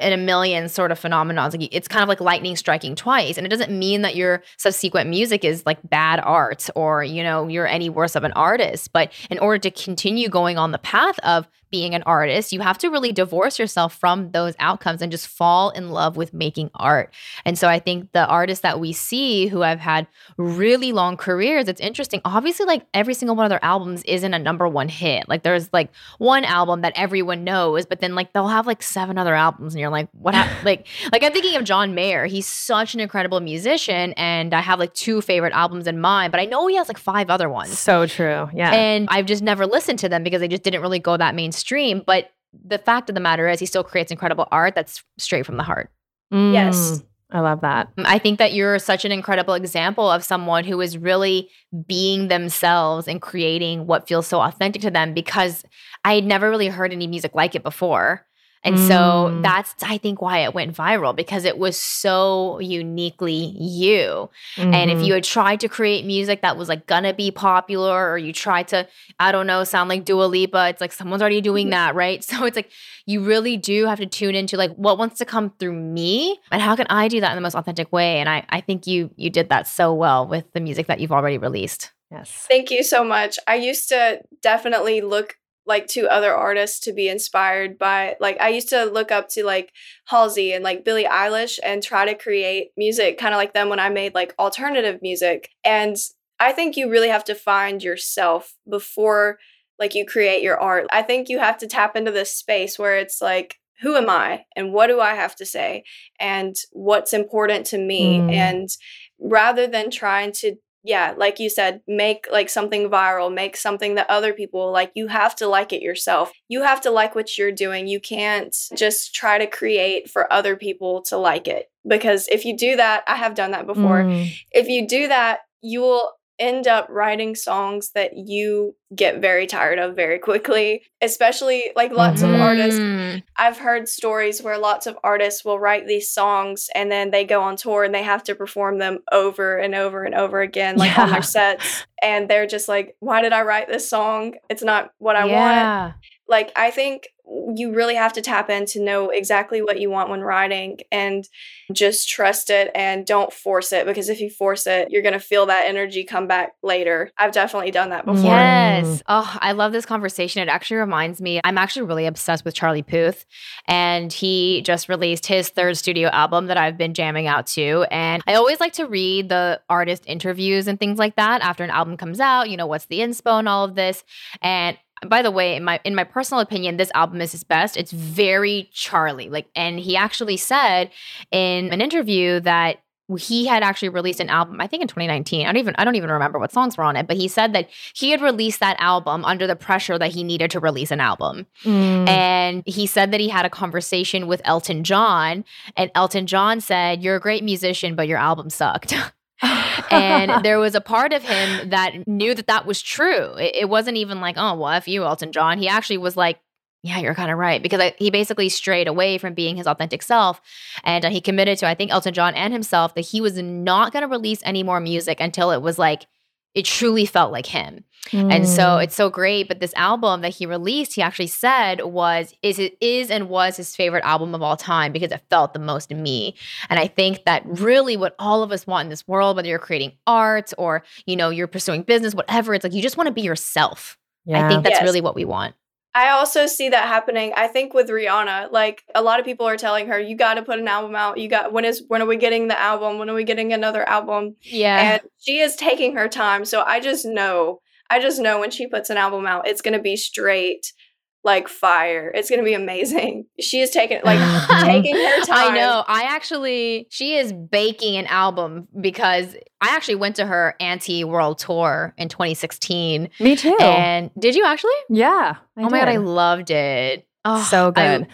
in a million sort of phenomenons. Like it's kind of like lightning striking twice. And it doesn't mean that your subsequent music is like bad art or, you know, you're any worse of an artist. But in order to continue going on the path of being an artist, you have to really divorce yourself from those outcomes and just fall in love with making art. And so I think the artists that we see who have had really long careers, it's interesting. Obviously, like every single one of their albums isn't a number one hit. Like there's like one album that everyone knows, but then like they'll have like seven other albums, and you're like, what happened? like, like I'm thinking of John Mayer. He's such an incredible musician, and I have like two favorite albums in mind, but I know he has like five other ones. So true. Yeah. And I've just never listened to them because they just didn't really go that mainstream extreme, but the fact of the matter is he still creates incredible art that's straight from the heart. Mm, yes. I love that. I think that you're such an incredible example of someone who is really being themselves and creating what feels so authentic to them because I had never really heard any music like it before. And mm. so that's, I think, why it went viral because it was so uniquely you. Mm-hmm. And if mm-hmm. you had tried to create music that was like gonna be popular, or you tried to, I don't know, sound like Dua Lipa, it's like someone's already doing mm-hmm. that, right? So it's like you really do have to tune into like what wants to come through me and how can I do that in the most authentic way. And I, I think you you did that so well with the music that you've already released. Yes. Thank you so much. I used to definitely look like to other artists to be inspired by like I used to look up to like Halsey and like Billie Eilish and try to create music kind of like them when I made like alternative music. And I think you really have to find yourself before like you create your art. I think you have to tap into this space where it's like who am I and what do I have to say and what's important to me mm. and rather than trying to yeah, like you said, make like something viral, make something that other people like. You have to like it yourself. You have to like what you're doing. You can't just try to create for other people to like it. Because if you do that, I have done that before. Mm. If you do that, you will end up writing songs that you get very tired of very quickly, especially like lots mm-hmm. of artists. Mm. I've heard stories where lots of artists will write these songs and then they go on tour and they have to perform them over and over and over again, like yeah. on their sets. And they're just like, why did I write this song? It's not what I yeah. want. Like, I think you really have to tap in to know exactly what you want when writing and just trust it and don't force it because if you force it, you're going to feel that energy come back later. I've definitely done that before. Yes. Oh, I love this conversation. It actually reminds me, I'm actually really obsessed with Charlie Puth, and he just released his third studio album that I've been jamming out to. And I always like to read the artist interviews and things like that after an album comes out, you know, what's the inspo and all of this. And by the way, in my in my personal opinion, this album is his best. It's very Charlie. Like, and he actually said in an interview that he had actually released an album i think in 2019 i don't even i don't even remember what songs were on it but he said that he had released that album under the pressure that he needed to release an album mm. and he said that he had a conversation with elton john and elton john said you're a great musician but your album sucked and there was a part of him that knew that that was true. It, it wasn't even like, oh, well, if you, Elton John. He actually was like, yeah, you're kind of right. Because I, he basically strayed away from being his authentic self. And uh, he committed to, I think, Elton John and himself that he was not going to release any more music until it was like it truly felt like him. Mm. And so mm. it's so great. But this album that he released, he actually said was is it is and was his favorite album of all time because it felt the most to me. And I think that really what all of us want in this world, whether you're creating art or you know you're pursuing business, whatever, it's like you just want to be yourself. Yeah. I think that's yes. really what we want. I also see that happening. I think with Rihanna, like a lot of people are telling her, "You got to put an album out. You got when is when are we getting the album? When are we getting another album?" Yeah, and she is taking her time. So I just know, I just know when she puts an album out, it's gonna be straight like fire. It's gonna be amazing. She is taking like taking her time. I know. I actually she is baking an album because I actually went to her anti world tour in 2016. Me too. And did you actually? Yeah. I oh did. my god, I loved it. Oh, so good. I,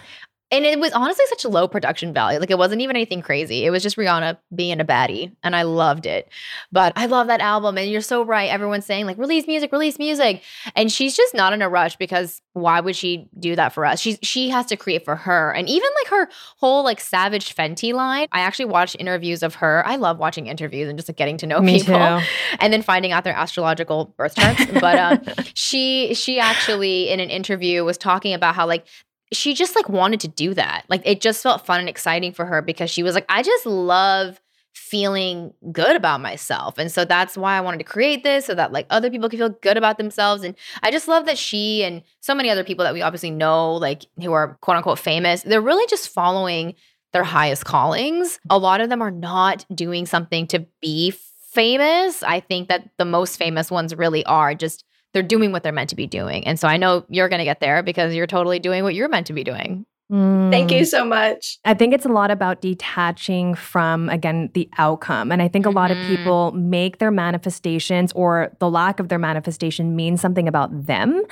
and it was honestly such a low production value. Like it wasn't even anything crazy. It was just Rihanna being a baddie, and I loved it. But I love that album, and you're so right. Everyone's saying like release music, release music, and she's just not in a rush because why would she do that for us? She's she has to create for her, and even like her whole like Savage Fenty line. I actually watched interviews of her. I love watching interviews and just like getting to know Me people, too. and then finding out their astrological birth charts. but um, she she actually in an interview was talking about how like she just like wanted to do that. Like it just felt fun and exciting for her because she was like, I just love feeling good about myself. And so that's why I wanted to create this so that like other people can feel good about themselves. And I just love that she and so many other people that we obviously know, like who are quote unquote famous, they're really just following their highest callings. A lot of them are not doing something to be famous. I think that the most famous ones really are just they're doing what they're meant to be doing. And so I know you're going to get there because you're totally doing what you're meant to be doing. Mm. Thank you so much. I think it's a lot about detaching from, again, the outcome. And I think a lot mm-hmm. of people make their manifestations or the lack of their manifestation mean something about them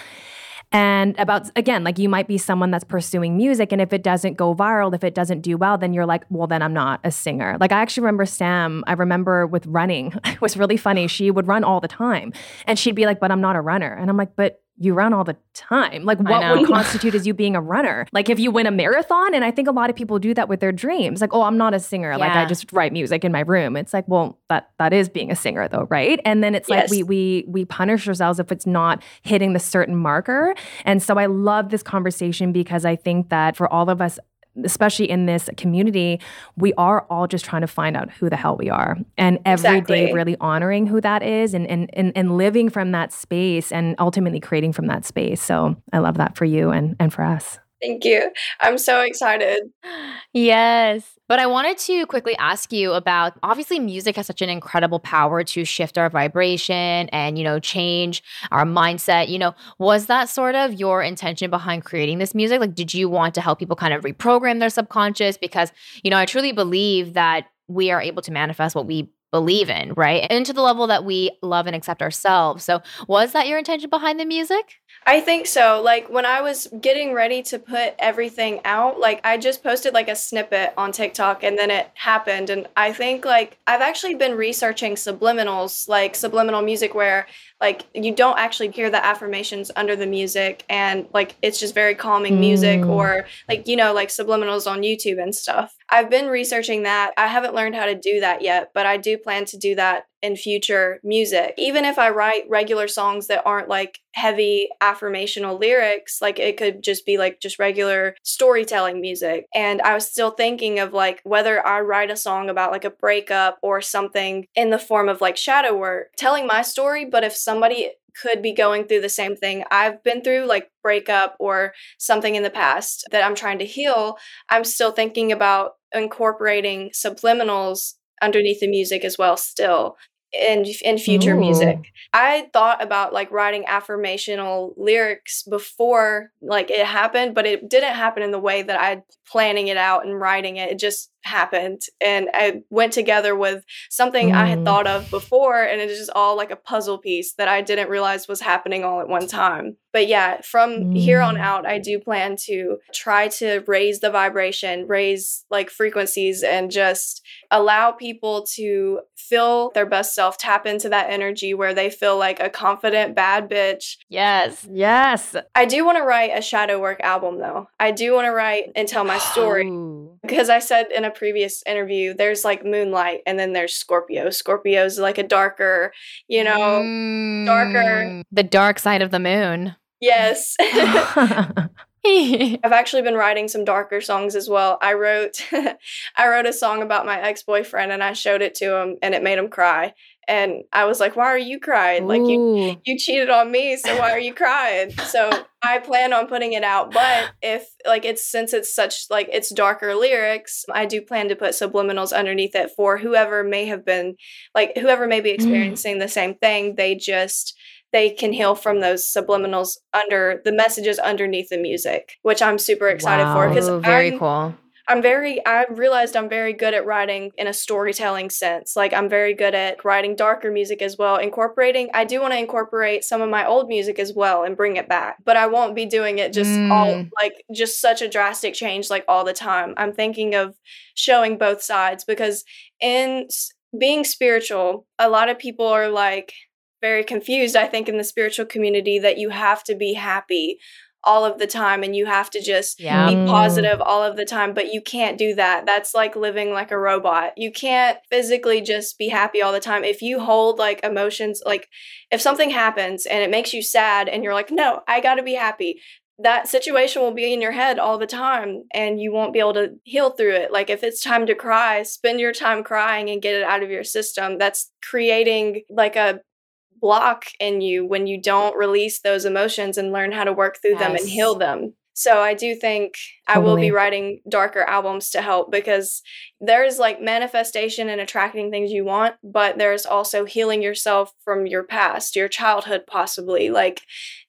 and about again like you might be someone that's pursuing music and if it doesn't go viral if it doesn't do well then you're like well then i'm not a singer. Like i actually remember sam i remember with running it was really funny she would run all the time. And she'd be like but i'm not a runner. And i'm like but you run all the time. Like, what would constitute as you being a runner? Like, if you win a marathon, and I think a lot of people do that with their dreams. Like, oh, I'm not a singer. Yeah. Like, I just write music in my room. It's like, well, that that is being a singer, though, right? And then it's yes. like we we we punish ourselves if it's not hitting the certain marker. And so I love this conversation because I think that for all of us especially in this community, we are all just trying to find out who the hell we are. And every exactly. day really honoring who that is and, and and and living from that space and ultimately creating from that space. So I love that for you and and for us. Thank you. I'm so excited. Yes. But I wanted to quickly ask you about obviously music has such an incredible power to shift our vibration and, you know, change our mindset. You know, was that sort of your intention behind creating this music? Like, did you want to help people kind of reprogram their subconscious? Because, you know, I truly believe that we are able to manifest what we believe in, right? And to the level that we love and accept ourselves. So, was that your intention behind the music? I think so. Like when I was getting ready to put everything out, like I just posted like a snippet on TikTok and then it happened. And I think like I've actually been researching subliminals, like subliminal music where like you don't actually hear the affirmations under the music and like it's just very calming mm. music or like you know like subliminals on YouTube and stuff. I've been researching that. I haven't learned how to do that yet, but I do plan to do that in future music. Even if I write regular songs that aren't like heavy affirmational lyrics, like it could just be like just regular storytelling music. And I was still thinking of like whether I write a song about like a breakup or something in the form of like shadow work, telling my story, but if somebody could be going through the same thing I've been through, like breakup or something in the past that I'm trying to heal, I'm still thinking about incorporating subliminals underneath the music as well still in in future Ooh. music. I thought about like writing affirmational lyrics before like it happened, but it didn't happen in the way that I planning it out and writing it. It just happened and I went together with something mm. I had thought of before and it's just all like a puzzle piece that I didn't realize was happening all at one time. But yeah, from mm. here on mm. out I do plan to try to raise the vibration, raise like frequencies and just allow people to feel their best self, tap into that energy where they feel like a confident bad bitch. Yes. Yes. I do want to write a shadow work album though. I do want to write and tell my story. Because I said in a previous interview, there's like Moonlight and then there's Scorpio. Scorpio's like a darker, you know, mm, darker. The dark side of the moon. Yes. I've actually been writing some darker songs as well. I wrote I wrote a song about my ex-boyfriend and I showed it to him and it made him cry. And I was like, "Why are you crying? Like you you cheated on me, so why are you crying?" So I plan on putting it out, but if like it's since it's such like it's darker lyrics, I do plan to put subliminals underneath it for whoever may have been like whoever may be mm. experiencing mm. the same thing. They just they can heal from those subliminals under the messages underneath the music, which I'm super excited wow. for because very I'm, cool. I'm very I realized I'm very good at writing in a storytelling sense. Like I'm very good at writing darker music as well, incorporating I do want to incorporate some of my old music as well and bring it back. But I won't be doing it just mm. all like just such a drastic change like all the time. I'm thinking of showing both sides because in being spiritual, a lot of people are like very confused, I think, in the spiritual community that you have to be happy all of the time and you have to just yeah. be mm. positive all of the time but you can't do that that's like living like a robot you can't physically just be happy all the time if you hold like emotions like if something happens and it makes you sad and you're like no i got to be happy that situation will be in your head all the time and you won't be able to heal through it. Like if it's time to cry, spend your time crying and get it out of your system. That's creating like a block in you when you don't release those emotions and learn how to work through yes. them and heal them. So I do think totally. I will be writing darker albums to help because there's like manifestation and attracting things you want, but there's also healing yourself from your past, your childhood possibly, like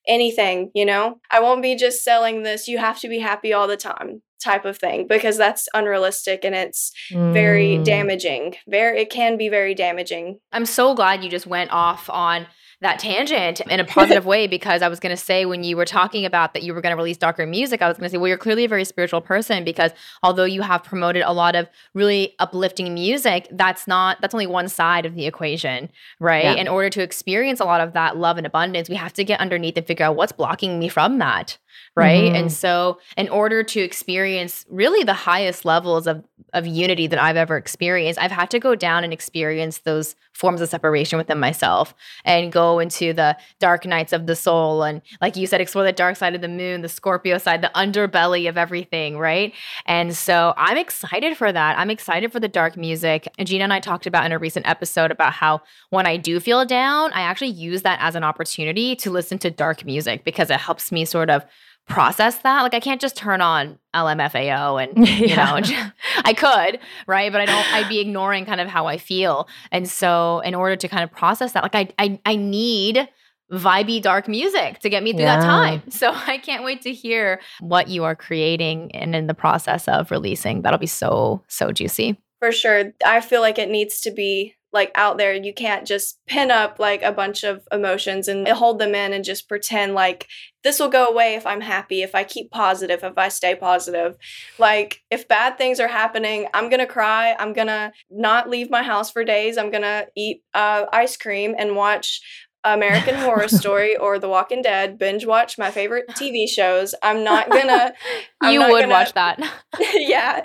anything, you know? I won't be just selling this you have to be happy all the time type of thing because that's unrealistic and it's mm. very damaging. Very it can be very damaging. I'm so glad you just went off on that tangent in a positive way because I was going to say when you were talking about that you were going to release darker music, I was going to say, well, you're clearly a very spiritual person because although you have promoted a lot of really uplifting music, that's not, that's only one side of the equation, right? Yeah. In order to experience a lot of that love and abundance, we have to get underneath and figure out what's blocking me from that right? Mm-hmm. And so, in order to experience really the highest levels of of unity that I've ever experienced, I've had to go down and experience those forms of separation within myself and go into the dark nights of the soul and like you said explore the dark side of the moon, the Scorpio side, the underbelly of everything, right? And so, I'm excited for that. I'm excited for the dark music. And Gina and I talked about in a recent episode about how when I do feel down, I actually use that as an opportunity to listen to dark music because it helps me sort of process that. Like I can't just turn on LMFAO and you yeah. know I could, right? But I don't I'd be ignoring kind of how I feel. And so in order to kind of process that, like I I, I need vibey dark music to get me through yeah. that time. So I can't wait to hear what you are creating and in the process of releasing. That'll be so so juicy. For sure. I feel like it needs to be like out there you can't just pin up like a bunch of emotions and hold them in and just pretend like this will go away if i'm happy if i keep positive if i stay positive like if bad things are happening i'm gonna cry i'm gonna not leave my house for days i'm gonna eat uh, ice cream and watch American Horror Story or The Walking Dead, binge watch my favorite TV shows. I'm not gonna. I'm you not would gonna, watch that. yeah,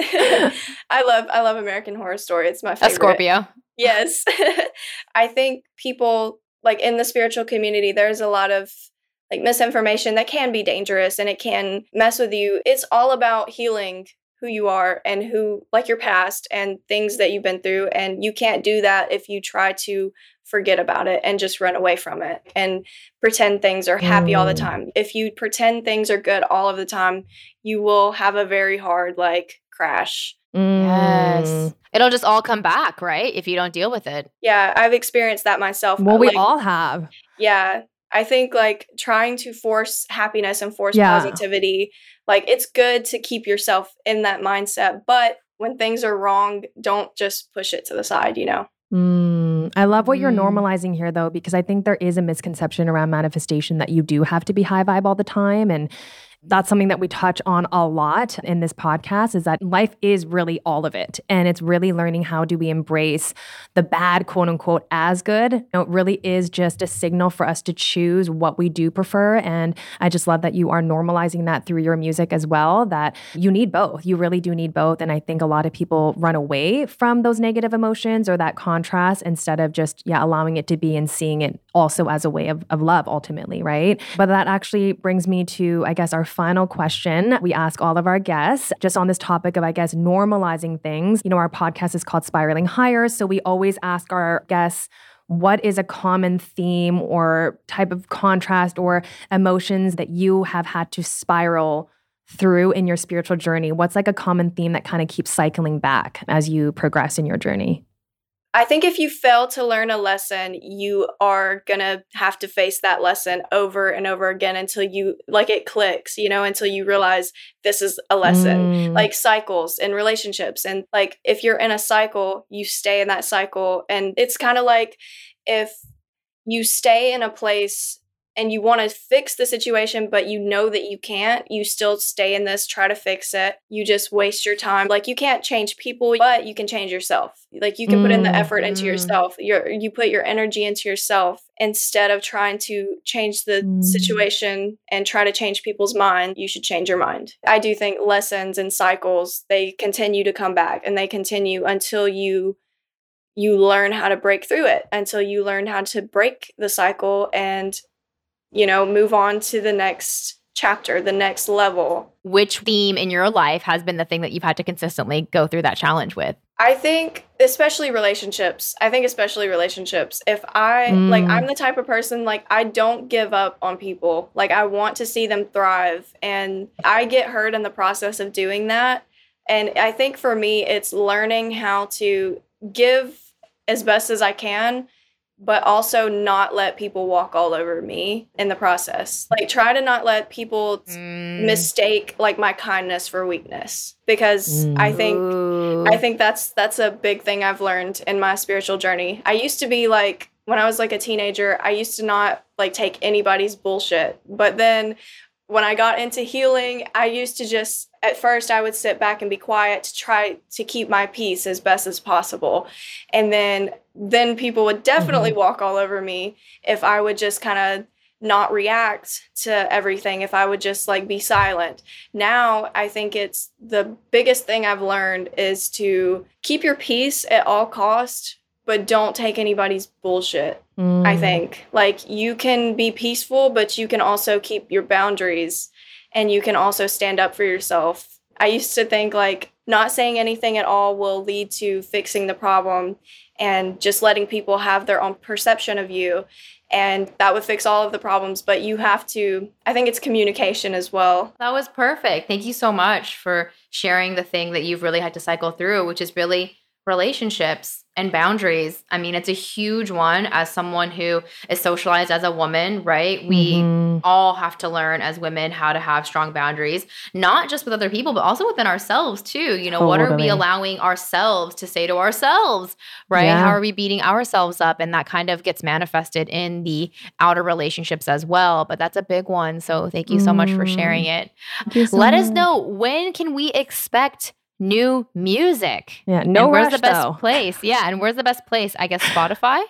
I love I love American Horror Story. It's my favorite. A Scorpio. Yes. I think people like in the spiritual community, there's a lot of like misinformation that can be dangerous and it can mess with you. It's all about healing who you are and who like your past and things that you've been through and you can't do that if you try to forget about it and just run away from it and pretend things are happy mm. all the mm. time. If you pretend things are good all of the time, you will have a very hard like crash Mm. Yes. It'll just all come back, right? If you don't deal with it. Yeah, I've experienced that myself. Well, we all have. Yeah. I think like trying to force happiness and force yeah. positivity, like it's good to keep yourself in that mindset, but when things are wrong, don't just push it to the side, you know? Mm, I love what mm. you're normalizing here, though, because I think there is a misconception around manifestation that you do have to be high vibe all the time. And that's something that we touch on a lot in this podcast is that life is really all of it. And it's really learning how do we embrace the bad quote unquote as good. You know, it really is just a signal for us to choose what we do prefer. And i just love that you are normalizing that through your music as well that you need both. You really do need both. And i think a lot of people run away from those negative emotions or that contrast instead of just yeah allowing it to be and seeing it also as a way of, of love ultimately right? But that actually brings me to i guess our final question we ask all of our guests just on this topic of, I guess, normalizing things. You know, our podcast is called Spiraling Higher. So we always ask our guests, what is a common theme or type of contrast or emotions that you have had to spiral through in your spiritual journey? What's like a common theme that kind of keeps cycling back as you progress in your journey? I think if you fail to learn a lesson, you are going to have to face that lesson over and over again until you like it clicks, you know, until you realize this is a lesson. Mm. Like cycles in relationships. And like if you're in a cycle, you stay in that cycle. And it's kind of like if you stay in a place and you want to fix the situation, but you know that you can't, you still stay in this, try to fix it. You just waste your time. Like you can't change people, but you can change yourself. Like you can put in the effort into mm-hmm. yourself. you you put your energy into yourself instead of trying to change the mm. situation and try to change people's mind. You should change your mind. I do think lessons and cycles, they continue to come back and they continue until you you learn how to break through it until you learn how to break the cycle and you know, move on to the next chapter, the next level. Which theme in your life has been the thing that you've had to consistently go through that challenge with? I think especially relationships. I think especially relationships. If I mm. like I'm the type of person like I don't give up on people. Like I want to see them thrive and I get hurt in the process of doing that. And I think for me it's learning how to give as best as I can but also not let people walk all over me in the process. Like try to not let people mm. mistake like my kindness for weakness because mm. I think Ooh. I think that's that's a big thing I've learned in my spiritual journey. I used to be like when I was like a teenager, I used to not like take anybody's bullshit. But then when I got into healing, I used to just at first I would sit back and be quiet to try to keep my peace as best as possible. And then then people would definitely mm-hmm. walk all over me if I would just kind of not react to everything if I would just like be silent. Now, I think it's the biggest thing I've learned is to keep your peace at all cost, but don't take anybody's bullshit. Mm. I think like you can be peaceful, but you can also keep your boundaries and you can also stand up for yourself. I used to think like not saying anything at all will lead to fixing the problem and just letting people have their own perception of you and that would fix all of the problems but you have to i think it's communication as well that was perfect thank you so much for sharing the thing that you've really had to cycle through which is really relationships and boundaries. I mean, it's a huge one as someone who is socialized as a woman, right? We mm-hmm. all have to learn as women how to have strong boundaries, not just with other people, but also within ourselves too. You know, totally. what are we allowing ourselves to say to ourselves, right? Yeah. How are we beating ourselves up? And that kind of gets manifested in the outer relationships as well. But that's a big one. So thank you so mm-hmm. much for sharing it. So Let much. us know when can we expect new music. Yeah, no and Where's the best though. place? Yeah, and where's the best place? I guess Spotify.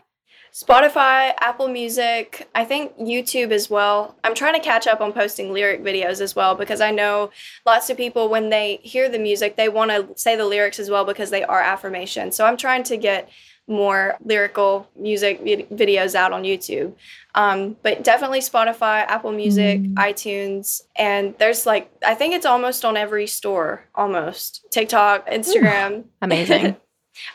Spotify, Apple Music, I think YouTube as well. I'm trying to catch up on posting lyric videos as well because I know lots of people, when they hear the music, they want to say the lyrics as well because they are affirmation. So I'm trying to get more lyrical music videos out on YouTube. Um, but definitely Spotify, Apple Music, mm. iTunes, and there's like I think it's almost on every store, almost TikTok, Instagram. Ooh, amazing.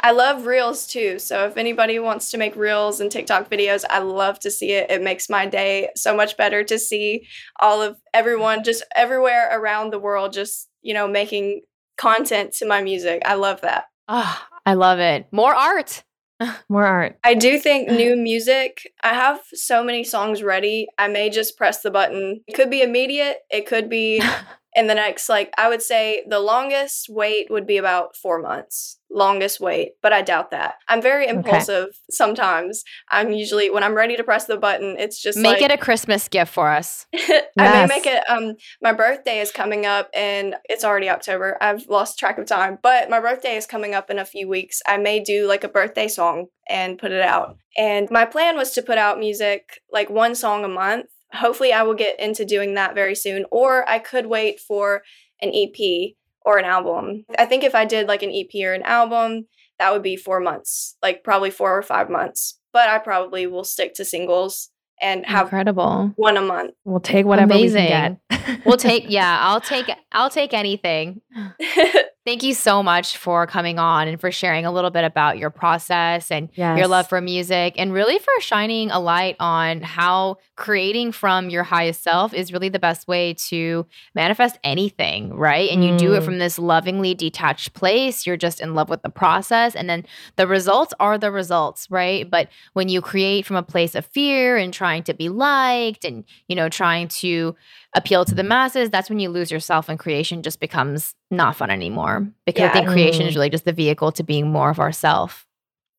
I love reels too. So if anybody wants to make reels and TikTok videos, I love to see it. It makes my day so much better to see all of everyone just everywhere around the world just, you know, making content to my music. I love that. Oh, I love it. More art. More art. I do think new music, I have so many songs ready. I may just press the button. It could be immediate, it could be in the next, like, I would say the longest wait would be about four months. Longest wait, but I doubt that. I'm very impulsive okay. sometimes. I'm usually, when I'm ready to press the button, it's just make like, it a Christmas gift for us. I may make it, um, my birthday is coming up and it's already October. I've lost track of time, but my birthday is coming up in a few weeks. I may do like a birthday song and put it out. And my plan was to put out music, like one song a month hopefully I will get into doing that very soon. Or I could wait for an EP or an album. I think if I did like an EP or an album, that would be four months, like probably four or five months. But I probably will stick to singles and have incredible one a month. We'll take whatever Amazing. we can get. we'll take yeah, I'll take I'll take anything. Thank you so much for coming on and for sharing a little bit about your process and yes. your love for music and really for shining a light on how creating from your highest self is really the best way to manifest anything, right? And you do it mm. from this lovingly detached place. You're just in love with the process. And then the results are the results, right? But when you create from a place of fear and trying to be liked and, you know, trying to appeal to the masses, that's when you lose yourself and creation just becomes not fun anymore. Because yeah. I think creation is mm. really just the vehicle to being more of ourself.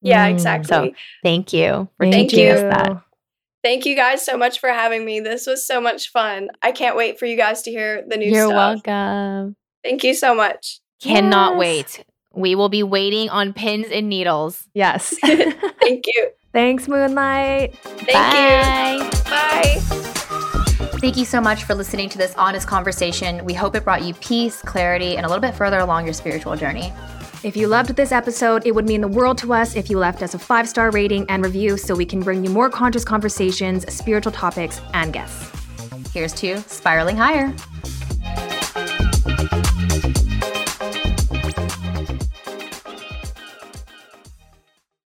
Yeah, mm. exactly. So thank you for thank teaching you. us that. Thank you guys so much for having me. This was so much fun. I can't wait for you guys to hear the new You're stuff. welcome. Thank you so much. Cannot yes. wait. We will be waiting on pins and needles. Yes. Thank you. Thanks, Moonlight. Thank Bye. you. Bye. Thank you so much for listening to this honest conversation. We hope it brought you peace, clarity, and a little bit further along your spiritual journey. If you loved this episode, it would mean the world to us if you left us a five star rating and review so we can bring you more conscious conversations, spiritual topics, and guests. Here's to spiraling higher.